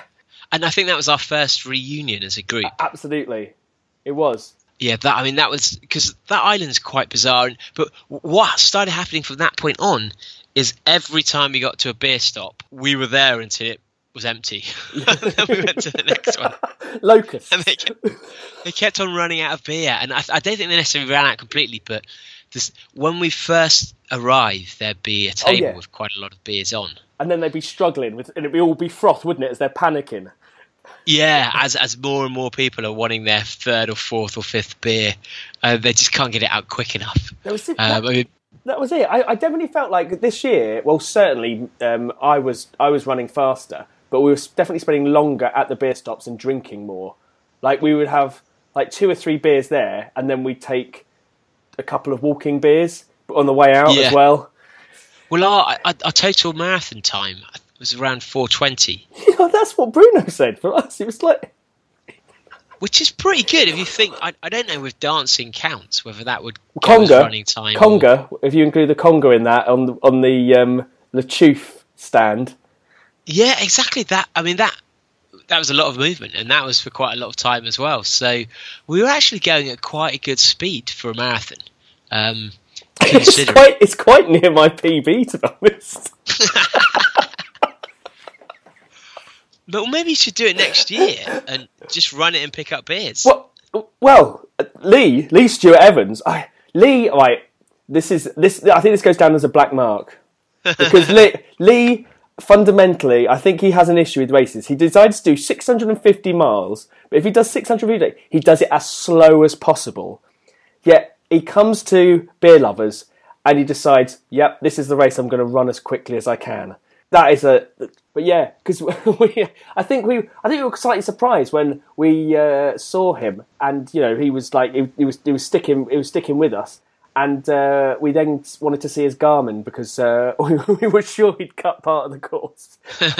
And I think that was our first reunion as a group. absolutely, it was. Yeah, that I mean that was because that island's quite bizarre. and- But what started happening from that point on is every time we got to a beer stop, we were there until it was empty. then we went to the next one, Locust. and they kept, they kept on running out of beer. And I, I don't think they necessarily ran out completely, but this, when we first arrived, there'd be a table yeah. with quite a lot of beers on. and then they'd be struggling with, and it'd be all be froth, wouldn't it, as they're panicking? Yeah, as as more and more people are wanting their third or fourth or fifth beer, uh, they just can't get it out quick enough. That was it. Um, I mean, that was it. I, I definitely felt like this year. Well, certainly, um, I was I was running faster, but we were definitely spending longer at the beer stops and drinking more. Like we would have like two or three beers there, and then we'd take a couple of walking beers on the way out Yeah. as well. Well, our, our, our total marathon time was around 420, Yeah, that's what Bruno said for us. It was like which is pretty good if you think. I, I don't know if dancing counts whether that would conga, running time. or- conga. If you include the conga in that on the, on the um, the Chouffe stand, Yeah, exactly that. I mean that that was a lot of movement, and that was for quite a lot of time as well. So we were actually going at quite a good speed for a marathon. Um, it's quite it's quite near my PB to be honest. But maybe you should do it next year and just run it and pick up beers. Well, well, Lee, Lee Stewart Evans, I, Lee, right, this is this. I think this goes down as a black mark because Lee, Lee, fundamentally, I think he has an issue with races. He decides to do 650 miles, but if he does 650, he does it as slow as possible. Yet he comes to beer lovers and he decides, "Yep, this is the race I'm going to run as quickly as I can." that is a. But yeah, because we, I think we, I think we were slightly surprised when we uh, saw him, and you know, he was like, he, he was, he was sticking, he was sticking with us, and uh, we then wanted to see his Garmin because uh, we, we were sure he'd cut part of the course.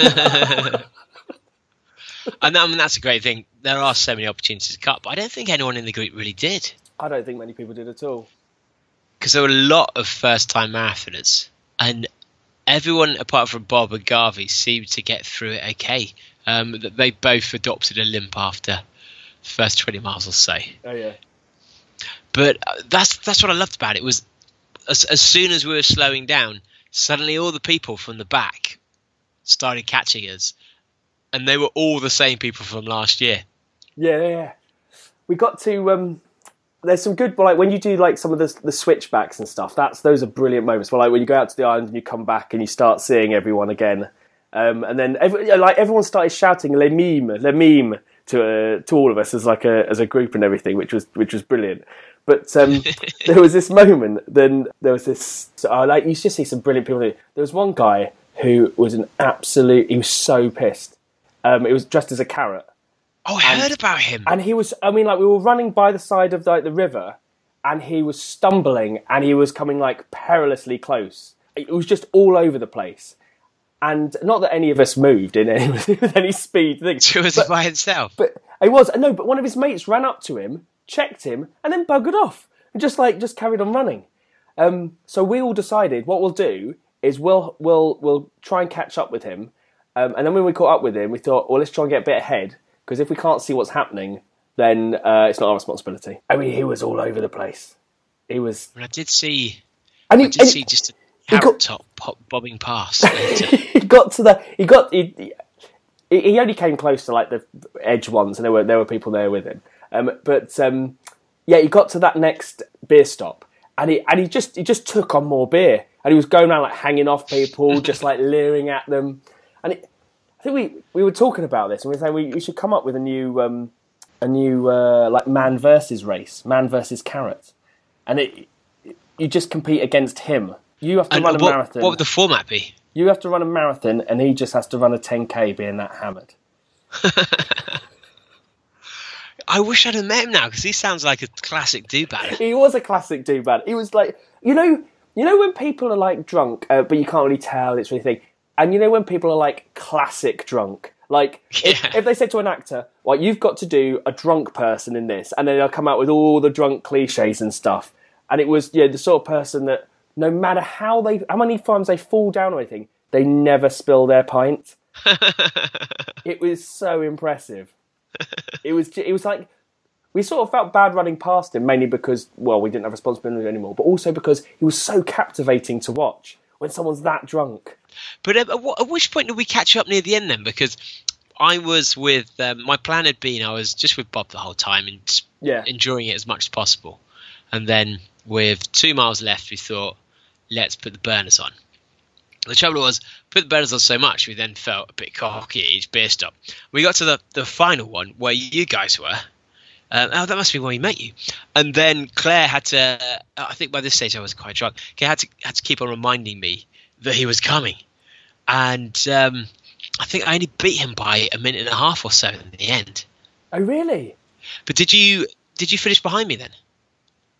and I mean, that's a great thing. There are so many opportunities to cut, but I don't think anyone in the group really did. I don't think many people did at all. Because there were a lot of first time marathoners, and everyone apart from Bob and Garvey seemed to get through it okay. Um, they both adopted a limp after the first 20 miles or so. Oh, yeah. But uh, that's that's what I loved about it was as, as soon as we were slowing down, suddenly all the people from the back started catching us, and they were all the same people from last year. Yeah. We got to. Um, there's some good, like when you do like some of the the switchbacks and stuff. That's those are brilliant moments. Well, like when you go out to the island and you come back and you start seeing everyone again, um, and then every, like everyone started shouting "le mime, le mime" to uh, to all of us as like a as a group and everything, which was which was brilliant. But um, there was this moment. Then there was this. Uh, like you just see some brilliant people. There was one guy who was an absolute. He was so pissed. Um, it was dressed as a carrot. Oh, I heard about him. And he was. I mean, like we were running by the side of like the river, and he was stumbling, and he was coming like perilously close. It was just all over the place. And not that any of us moved in any, with any speed. Thing, So was but, by himself? but he was no. But one of his mates ran up to him, checked him, and then buggered off, and just like just carried on running. Um, so we all decided what we'll do is we'll we'll we'll try and catch up with him, um, and then when we caught up with him, we thought, well, let's try and get a bit ahead because if we can't see what's happening, then uh, it's not our responsibility. I mean, he was all over the place. He was, And I did see, and he, I did and see just a he carrot got- top pop, bobbing past. he got to the he got he, he he only came close to like the edge ones, and there were there were people there with him. Um, but um, yeah, he got to that next beer stop, and he and he just he just took on more beer, and he was going around like hanging off people, just like leering at them. And it, I think we we were talking about this, and we were saying we, we should come up with a new um, a new uh, like man versus race, man versus carrot, and it you just compete against him. You have to and run a what, marathon. what would the format be? You have to run a marathon, and he just has to run a 10k being that hammered. I wish I'd have met him now because he sounds like a classic doobad. He was a classic doobad. He was like, you know, you know when people are like drunk, uh, but you can't really tell it's really thing. And you know when people are like classic drunk, like if, Yeah. if they said to an actor, "Well, you've got to do a drunk person in this," and then they'll come out with all the drunk cliches and stuff. And it was yeah, the sort of person that no matter how they, how many times they fall down or anything, they never spill their pint. it was so impressive. It was it was like we sort of felt bad running past him mainly because well we didn't have responsibility anymore, but also because he was so captivating to watch when someone's that drunk. But um, at, what, at which point did we catch up near the end then? Because I was with um, my plan had been I was just with Bob the whole time and Yeah. enjoying it as much as possible. And then with two miles left, we thought, let's put the burners on. The trouble was, put the burners on so much, we then felt a bit cocky at each beer stop. We got to the, the final one where you guys were. Um, oh, that must be where we met you. And then Claire had to. I think by this stage I was quite drunk. Claire had to had to keep on reminding me that he was coming, and um, I think I only beat him by a minute and a half or so in the end. Oh really? But did you did you finish behind me then?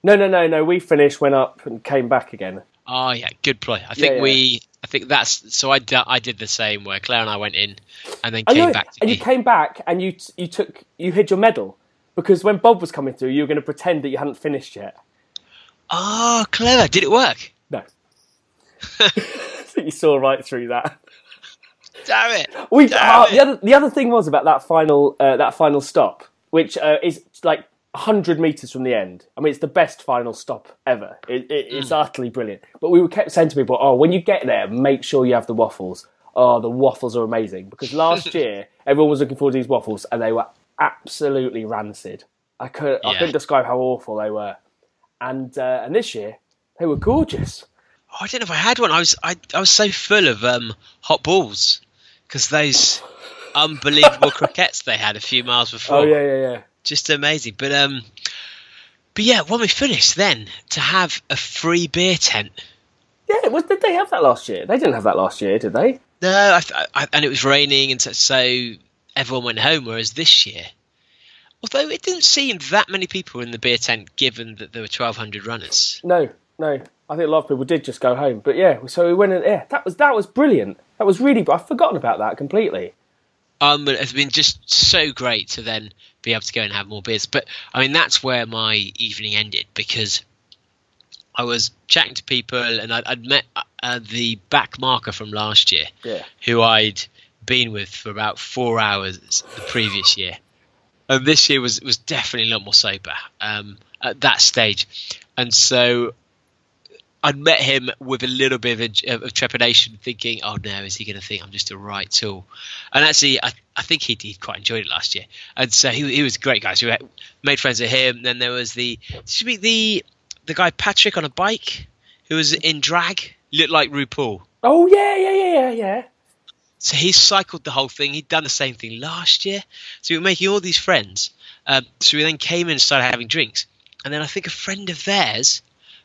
No, no, no, no. We finished, went up, and came back again. Oh yeah, good play. I think yeah. we. I think that's so. I, d- I did the same where Claire and I went in, and then came know, back to and me. you came back, and you t- you took you hid your medal because when Bob was coming through, you were going to pretend that you hadn't finished yet. Oh, clever! Did it work? No. I think you saw right through that. Damn it! We Damn uh, it. the other the other thing was about that final uh, that final stop, which uh, is like hundred meters from the end. I mean, it's the best final stop ever. It, it, it's utterly brilliant. But we were kept saying to people, "Oh, when you get there, make sure you have the waffles. Oh, the waffles are amazing." Because last year everyone was looking forward to these waffles, and they were absolutely rancid. I could I Yeah. couldn't describe how awful they were. And uh, and this year they were gorgeous. Oh, I don't know if I had one. I was I, I was so full of um, hot balls because those unbelievable croquettes they had a few miles before. Oh yeah, yeah, yeah. Just amazing. But um, but yeah, when we finished, then to have a free beer tent. Yeah, was, did they have that last year? They didn't have that last year, did they? No, I, I, and it was raining, and so, so everyone went home. Whereas this year, although it didn't seem that many people in the beer tent, given that there were twelve hundred runners. No, no. I think a lot of people did just go home. But yeah, so we went in. Yeah, that was that was brilliant. That was really. I've forgotten about that completely. Um, it's been just so great to then be able to go and have more beers. But I mean, that's where my evening ended because I was chatting to people, and I'd, I'd met uh, the back marker from last year, Yeah. who I'd been with for about four hours the previous year, and this year was was definitely a lot more sober um, at that stage, and so. I'd met him with a little bit of, a, of trepidation, thinking, "Oh no, is he going to think I'm just a right tool?" And actually, I, I think he he quite enjoyed it last year, and so he he was a great guy. So we made friends with him. Then there was the should be the the guy Patrick on a bike who was in drag, looked like RuPaul. Oh yeah, yeah, yeah, yeah, yeah. So he cycled the whole thing. He'd done the same thing last year. So we were making all these friends. Um, so we then came in and started having drinks. And then I think a friend of theirs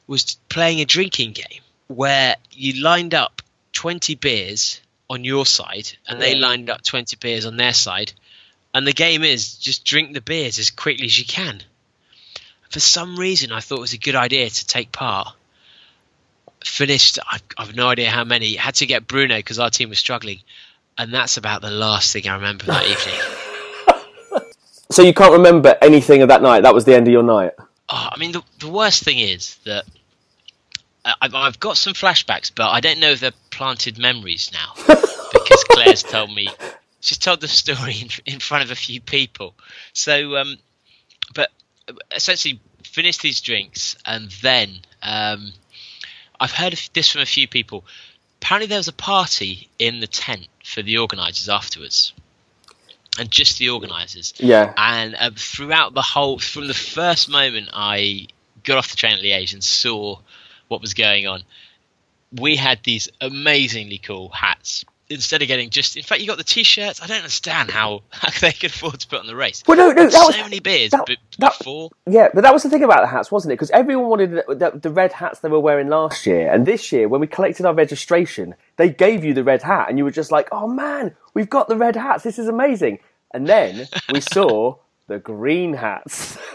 was playing a drinking game where you lined up 20 beers on your side and they lined up 20 beers on their side. And the game is just drink the beers as quickly as you can. For some reason, I thought it was a good idea to take part. Finished, I've, I've no idea how many. Had to get Bruno because our team was struggling. And that's about the last thing I remember that evening. So you can't remember anything of that night. That was the end of your night. Oh, I mean, the, the worst thing is that I, I've- I've got some flashbacks, but I don't know if they're planted memories now because Claire's told me she's told the story in, in front of a few people. So, um, but essentially, finished these drinks, and then um, I've heard this from a few people. Apparently, there was a party in the tent for the organisers afterwards, and just the organisers Yeah. and um, throughout the whole from the first moment i got off the train at liège and saw what was going on we had these amazingly cool hats instead of getting just in fact you got the t-shirts i don't understand how, how they could afford to put on the race Well, no, no, that so was many beers that- b- that- before Yeah, but that was the thing about the hats, wasn't it? Because everyone wanted the, the, the red hats they were wearing last year, and this year, when we collected our registration, they gave you the red hat, and you were just like, "Oh man, we've got the red hats! This is amazing!" And then we saw the green hats.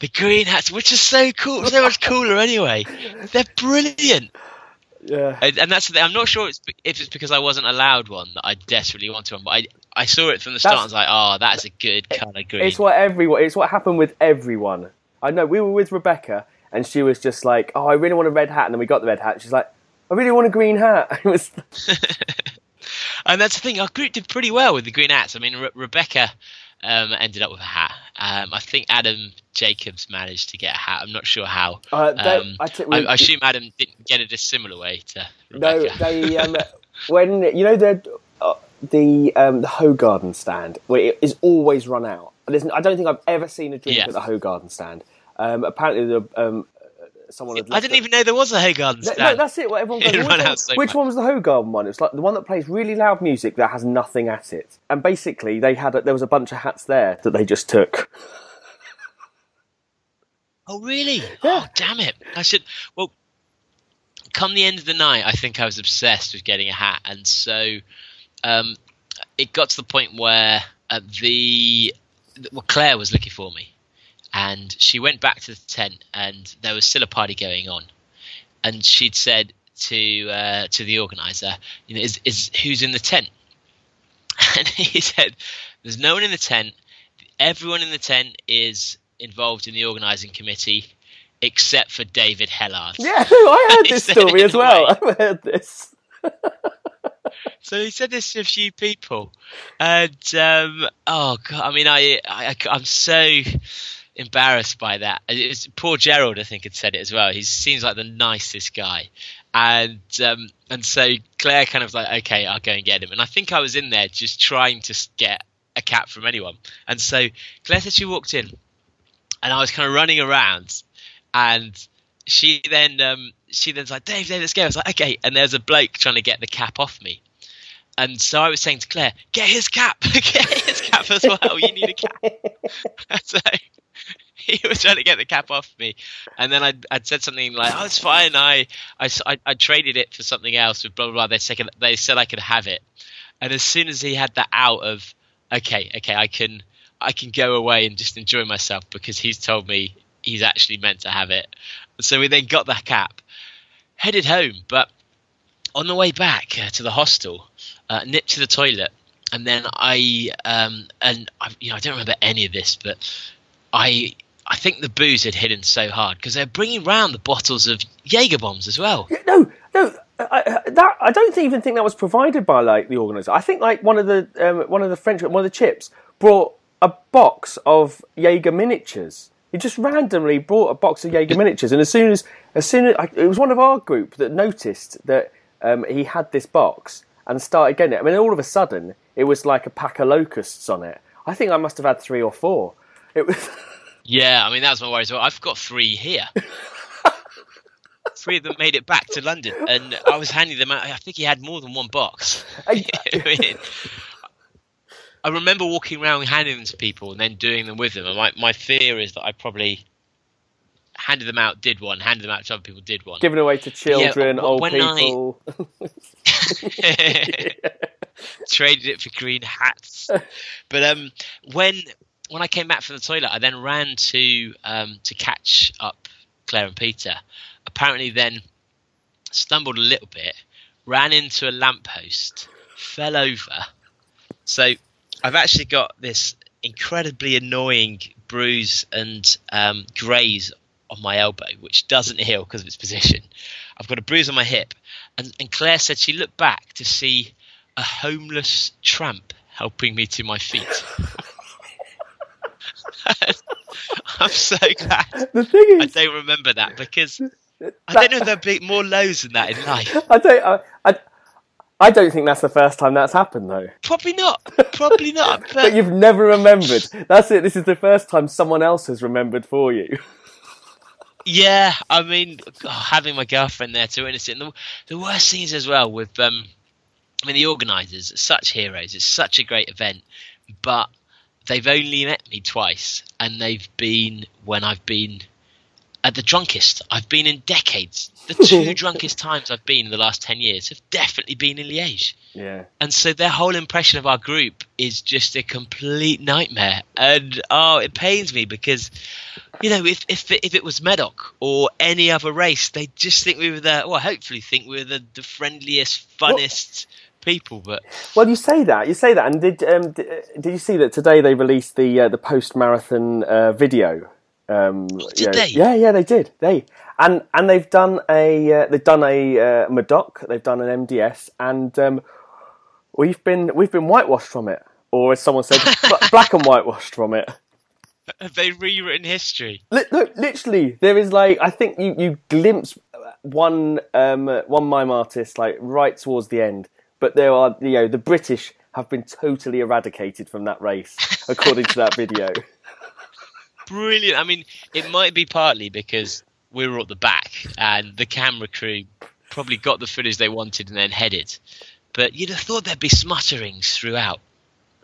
the green hats which is so cool so much cooler anyway they're brilliant Yeah, and, and that's the thing. I'm not sure it's, if it's because I wasn't allowed one that I desperately wanted one, but I I saw it from the start. That's- I was like, oh, that's a good colour green. it's what everyone. It's what happened with everyone. I know we were with Rebecca, and she was just like, "Oh, I really want a red hat," and then we got the red hat. She's like, "I really want a green hat." It was and that's the thing. Our group did pretty well with the green hats. I mean, Re- Rebecca um, ended up with a hat. Um, I think Adam Jacobs managed to get a hat. I'm not sure how. Uh, they- um, I t- I, we- I assume Adam didn't get it a similar way to No, Rebecca. they um, when you know the uh, the um, the Hoegaarden stand where it is always run out. There's, I don't think I've ever seen a drink Yeah. at the Hoegaarden stand. Um, apparently, the someone had I didn't it- even know there was a Hoegaarden Garden stand. No, that's it. What everyone goes. Which one, so which one was the Hoegaarden one? It's like the one that plays really loud music that has nothing at it. And basically, they had a, there was a bunch of hats there that they just took. Oh, really? Yeah. Oh, damn it! I should. Well, come the end of the night, I think I was obsessed with getting a hat, and so um, it got to the point where uh, the well, Claire was looking for me, and she went back to the tent, and there was still a party going on, and she'd said to uh, to the organizer, you know, is is who's in the tent? And he said, "There's no one in the tent. Everyone in the tent is involved in the organising committee, except for David Hellard." Yeah, I heard He this story as well. way. I've heard this. So he said this to a few people, and um, oh god, I mean, I, I I'm so embarrassed by that. It was, poor Gerald, I think, had said it as well. He seems like the nicest guy, and um, and so Claire kind of like, okay, I'll go and get him. And I think I was in there just trying to get a cap from anyone, and so Claire said she walked in, and I was kind of running around, and she then um, she then's like, Dave, Dave, let's go. I was like, okay. And there's a bloke trying to get the cap off me. And so I was saying to Claire, get his cap, get his cap as well. You need a cap. so he was trying to get the cap off me, and then I'd, I'd said something like, "Oh, it's fine. I I I traded it for something else." With blah blah blah. They said they said I could have it, and as soon as he had that out of, okay, okay, I can I can go away and just enjoy myself because he's told me he's actually meant to have it. So we then got the cap, headed home, but on the way back uh, to the hostel, uh, nipped to the toilet, and then I um, and I, you know I don't remember any of this, but I I think the booze had hit in so hard because they're bringing round the bottles of Jaeger bombs as well. No, no, I, I- that I don't even think that was provided by like the organizer. I think like one of the um, one of the French one of the chips brought a box of Jaeger miniatures. He just randomly brought a box of Jaeger miniatures, and as soon as as soon as I, it was one of our group that noticed that um, he had this box and started getting it. I mean, all of a sudden it was like a pack of locusts on it. I think I must have had three or four. It was. Yeah, I mean that was my worry as well. I've got three here. three of them made it back to London, and I was handing them out. I think he had more than one box. I- I mean, I remember walking around handing them to people and then doing them with them. And my, my fear is that I probably handed them out, did one, handed them out to other people, did one. Given away to children, w- old when I- people. traded it for green hats. But um, when when I came back from the toilet, I then ran to um, to catch up Claire and Peter. Apparently, then stumbled a little bit, ran into a lamppost, fell over. So I've actually got this incredibly annoying bruise and um, graze on my elbow, which doesn't heal because of its position. I've got a bruise on my hip, and, and Claire said she looked back to see a homeless tramp helping me to my feet. I'm so glad the thing is, I don't remember that because I don't know if there'll be more lows than that in life. I don't. I, I, I don't think that's the first time that's happened, though. Probably not. Probably not. But, But you've never remembered. That's it. This is the first time someone else has remembered for you. Yeah, I mean, oh, having my girlfriend there to witness it. And the, the worst thing is as well with, um, I mean, the organisers, such heroes. It's such a great event, but they've only met me twice, and they've been when I've been at the drunkest I've been in decades. The two drunkest times I've been in the last ten years have definitely been in Liège. Yeah. and so their whole impression of our group is just a complete nightmare and oh it pains me because you know if if it, if it was Medoc or any other race they just think we were the well hopefully think we were the, the friendliest funnest people but Well, you say that. You say that. And did um, did, did you see that today they released the uh, the post marathon uh, video? Um, did you know- they? Yeah, yeah, they did. They and and they've done a uh, they've done a uh, Medoc. They've done an MDS, and um, we've been we've been whitewashed from it, or as someone said, black and whitewashed from it. have they rewritten history no, literally, there is like I think you you glimpse one um, one mime artist like right towards the end, but there are you know the British have been totally eradicated from that race according to that video. brilliant I mean it might be partly because we were at the back and the camera crew probably got the footage they wanted and then headed but you'd have thought there'd be smutterings throughout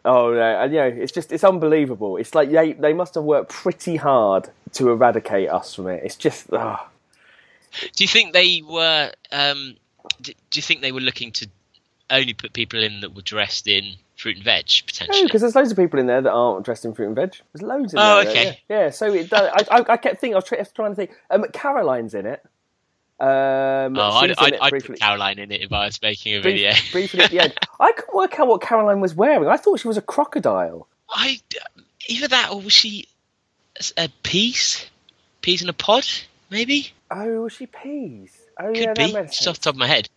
Oh no, and you know it's just it's unbelievable. It's like they they must have worked pretty hard to eradicate us from it. It's just ah. Do you think they were? Um, do, do you think they were looking to only put people in that were dressed in fruit and veg potentially? because there's loads of people in there that aren't dressed in fruit and veg. There's loads in Oh, there. okay. Yeah, yeah. So it does, I, I I kept thinking I was trying to think. Um, Caroline's in it. Um, oh, I'd, I'd, I'd put Caroline in it if I was making a Brief- video. briefly at the end. I couldn't work out what Caroline was wearing. I thought she was a crocodile. I either that or was she a piece, peas in a pod, maybe? Oh, was she peas? Oh, Could yeah, be. Just off the top of my head.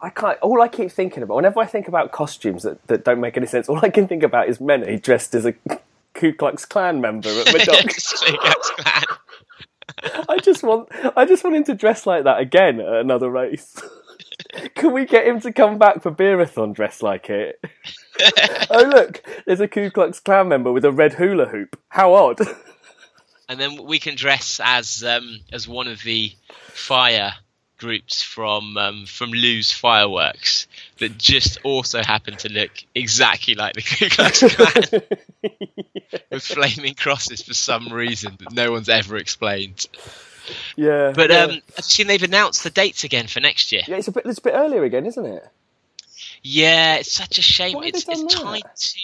I can't. All I keep thinking about, whenever I think about costumes that, that don't make any sense, all I can think about is Mene dressed as a Ku Klux Klan member at Medoc. I just want, I just want him to dress like that again at another race. Can we get him to come back for Beerathon dressed like it? oh look, there's a Ku Klux Klan member with a red hula hoop. How odd! and then we can dress as um, as one of the fire groups from um, from Lewes fireworks that just also happen to look exactly like the Ku Klux Klan with flaming crosses for some reason that no one's ever explained. Yeah, But yeah. um, I've seen they've announced the dates again for next year. yeah, it's a bit, it's a bit earlier again, isn't it? Yeah, it's such a shame. Why it's it's that? tied to.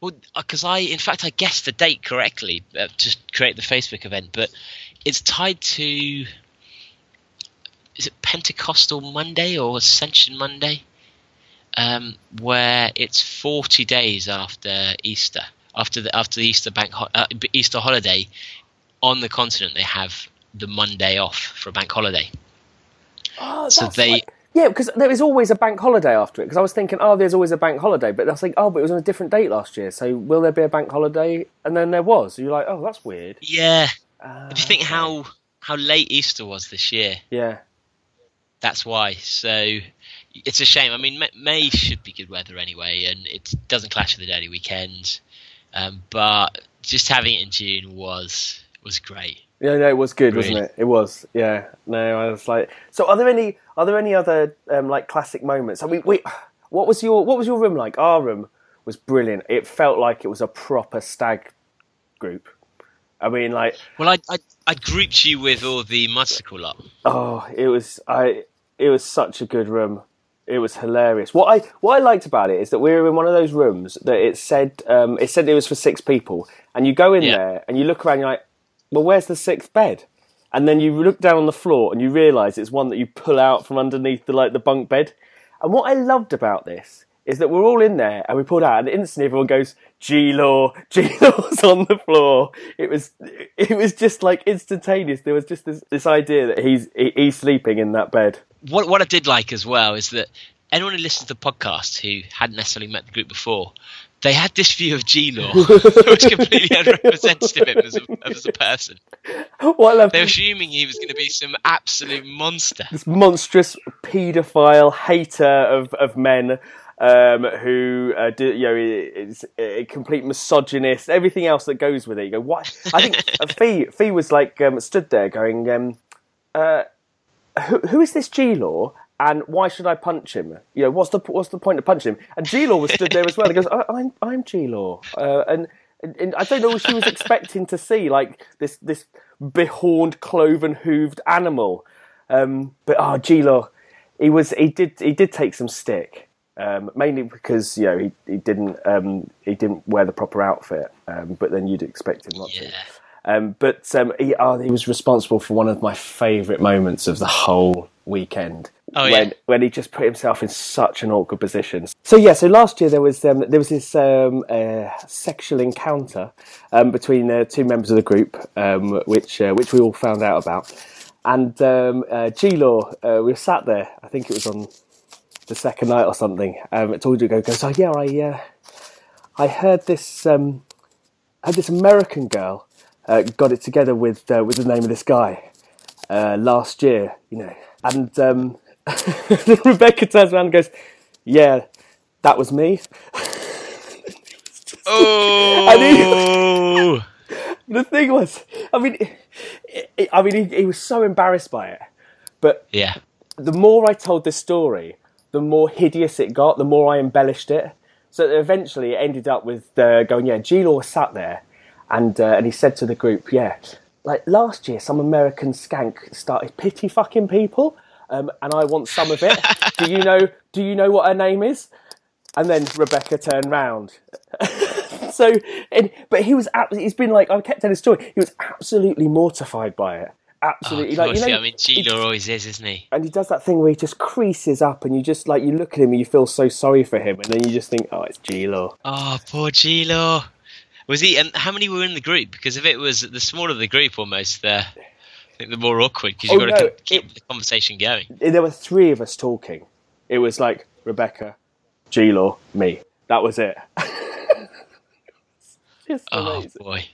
Well, because I, in fact, I guessed the date correctly uh, to create the Facebook event, but it's tied to. Is it Pentecostal Monday or Ascension Monday? Um, where it's forty days after Easter, after the after the Easter bank ho- uh, Easter holiday, on the continent they have the Monday off for a bank holiday. Oh, So they- like- yeah, because there is always a bank holiday after it. Because I was thinking, oh, there's always a bank holiday, but I was like, oh, but it was on a different date last year. So will there be a bank holiday? And then there was. So You're like, oh, that's weird. Yeah, Uh, if you think how how late Easter was this year, yeah, that's why. So it's a shame. I mean, May, should be good weather anyway, and it doesn't clash with the daily weekend. Um, but just having it in June was was great. yeah, no, it was good, wasn't it? It was. Yeah, no, I was like, so are there any are there any other um, like classic moments? I mean, we, what was your what was your room like? Our room was brilliant. It felt like it was a proper stag group. I mean, like, Well, I I, I grouped you with all the Mudsicle lot. Oh, it was I. It was such a good room. It was hilarious. What I what I liked about it is that we were in one of those rooms that it said um, it said it was for six people, and you go in Yeah. there and you look around, and you're like, well, where's the sixth bed? And then you look down on the floor and you realise it's one that you pull out from underneath the like the bunk bed. And what I loved about this is that we're all in there and we pulled out and instantly everyone goes, G Law, G Law's on the floor. It was it was just like instantaneous. There was just this, this idea that he's he, he's sleeping in that bed. What what I did like as well is that anyone who listened to the podcast who hadn't necessarily met the group before, they had this view of G Law, which completely unrepresentative of him as a, as a person. What They were assuming he was going to be some absolute monster. this monstrous paedophile hater of, of men um, who uh, do, you know is a complete misogynist. Everything else that goes with it. You go, what? I think Fee Fee was like um, stood there going, um, uh, who, "Who is this G Law?" And why should I punch him? You know, what's the what's the point of punching him? And G Law was stood there as well. He goes, I, "I'm I'm G Law," uh, and, and and I don't know what she was expecting to see, like this this behorned, cloven hooved animal. Um, but oh, G Law, he was he did he did take some stick, um, mainly because you know he, he didn't um, he didn't wear the proper outfit, um, but then you'd expect him not to. Um, but um, he, oh, he was responsible for one of my favourite moments of the whole weekend. Oh, when, yeah. when he just put himself in such an awkward position. So yeah, so last year there was um, there was this um, uh, sexual encounter um, between uh, two members of the group, um, which uh, which we all found out about. And um, uh, G Law, uh, we were sat there. I think it was on the second night or something. Um, it told you go goes. Oh yeah, I uh, I heard this. Um, I had this American girl uh, got it together with uh, with the name of this guy uh, last year, you know, and um, Rebecca turns around and goes, "Yeah, that was me." Oh, The thing was, I mean, it, it, I mean, he, he was so embarrassed by it, but yeah. the more I told this story, the more hideous it got, the more I embellished it. So eventually it ended up with uh, going, yeah, G Law sat there and, uh, and he said to the group, yeah, like last year some American skank started pity fucking people um, and I want some of it. do you know, do you know what her name is? And then Rebecca turned round. so, and, but he was, absolutely. He's been like, I kept telling his story, he was absolutely mortified by it. Oh, Absolutely. of like, you know, I mean, G Law always is, isn't he? and he does that thing where he just creases up, and you just like you look at him and you feel so sorry for him, and then you just think, oh, it's G Law. Oh, poor G Law. Was he? And how many were in the group? Because if it was the smaller the group, almost, uh, I think the more awkward because you've Oh, got to keep it- the conversation going. There were three of us talking. It was like Rebecca, G Law, me. That was it. just Oh amazing. boy.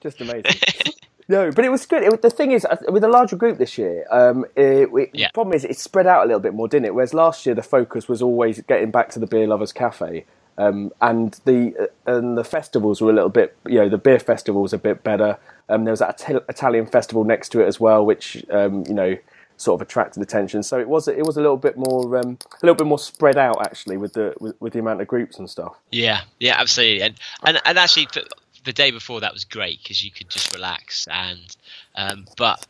Just amazing. no, but it was good. It, the thing is, uh, with a larger group this year, um, it, it, Yeah. the problem is it spread out a little bit more, didn't it? Whereas last year the focus was always getting back to the Beer Lovers Cafe. Um, and the uh, and the festivals were a little bit, you know, the beer festival was a bit better. Um, there was that Italian festival next to it as well, which um, you know sort of attracted attention. So it was it was a little bit more um, a little bit more spread out actually with the with, with the amount of groups and stuff. Yeah, yeah, absolutely. And and, and actually, the, the day before that was great because you could just relax. And um, but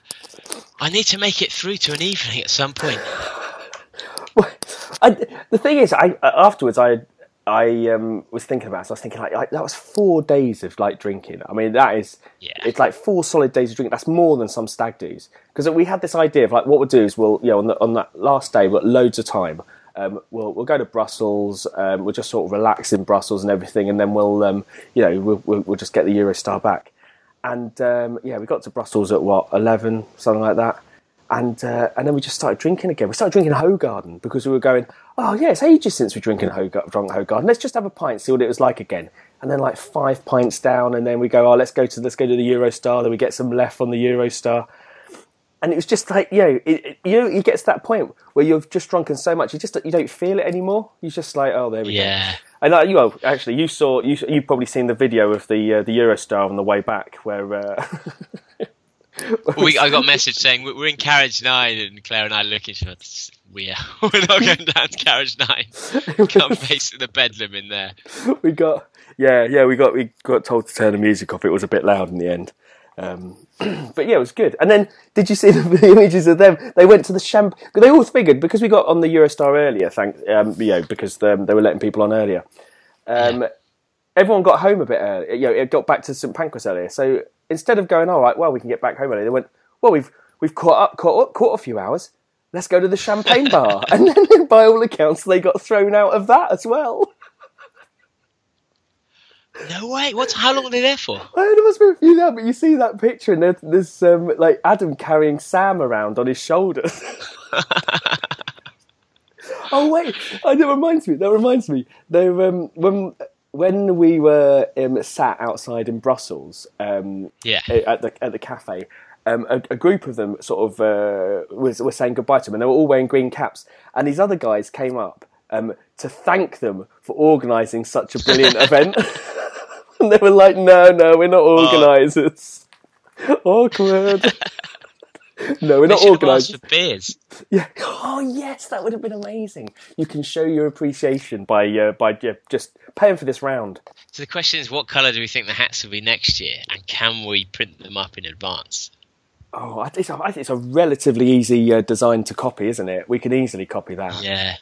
I need to make it through to an evening at some point. Well, I, the thing is, I afterwards I I um, was thinking about. it. So I was thinking like, like that was four days of like drinking. I mean, that is Yeah. it's like four solid days of drinking. That's more than some stag do's because we had this idea of like what we'll do is we'll you know on, the, on that last day we've got loads of time. Um, we'll we'll go to Brussels. Um, we'll just sort of relax in Brussels and everything, and then we'll um, you know we'll, we'll, we'll just get the Eurostar back. And um, yeah, we got to Brussels at what eleven, something like that. And uh, and then we just started drinking again. We started drinking Hoegaarden because we were going, oh yeah, it's ages since we drinking Hoegaarden, drunk Hoegaarden. Let's just have a pint, see what it was like again. And then like five pints down, and then we go, oh, let's go to let's go to the Eurostar. Then we get some left on the Eurostar, and it was just like you know, it, it- you know, you get to that point where you've just drunken so much, you just you don't feel it anymore. You're just like, oh, there we go. Yeah. And uh, you well, actually, you saw you you probably seen the video of the uh, the Eurostar on the way back where. We, I got a message saying "We- we're in carriage nine, and Claire and I are looking. She went, "We are. We're not going down to carriage nine. Come face the bedlam in there." we got yeah yeah we got we got told to turn the music off. It was a bit loud in the end. Um, but yeah, it was good. And then, did you see the, the images of them? They went to the champ. They all figured because we got on the Eurostar earlier. Thank um, you know because um, they were letting people on earlier. Um, Everyone got home a bit early. You know, it got back to St Pancras earlier. So instead of going, all right, well, we can get back home early, they went, well, we've we've caught up, caught up, caught a few hours. Let's go to the champagne bar. And then, by all accounts, they got thrown out of that as well. No way. What? How long were they there for? I there must be a few there, but you see that picture, and there's, there's um, like Adam carrying Sam around on his shoulders. oh wait, oh, that reminds me. That reminds me. They um, when when we were um, sat outside in Brussels um, Yeah. at the at the cafe. Um, a, a group of them sort of uh, was were saying goodbye to them, and they were all wearing green caps. And these other guys came up um, to thank them for organising such a brilliant event. and they were like, "No, no, we're not organisers." Awkward. no, we're not should have asked organisers. for beers. Yeah. Oh yes, that would have been amazing. You can show your appreciation by uh, by uh, just paying for this round. So the question is, what colour do we think the hats will be next year, and can we print them up in advance? Oh, I think it's a, I think it's a relatively easy uh, design to copy, isn't it? We can easily copy that. Yeah.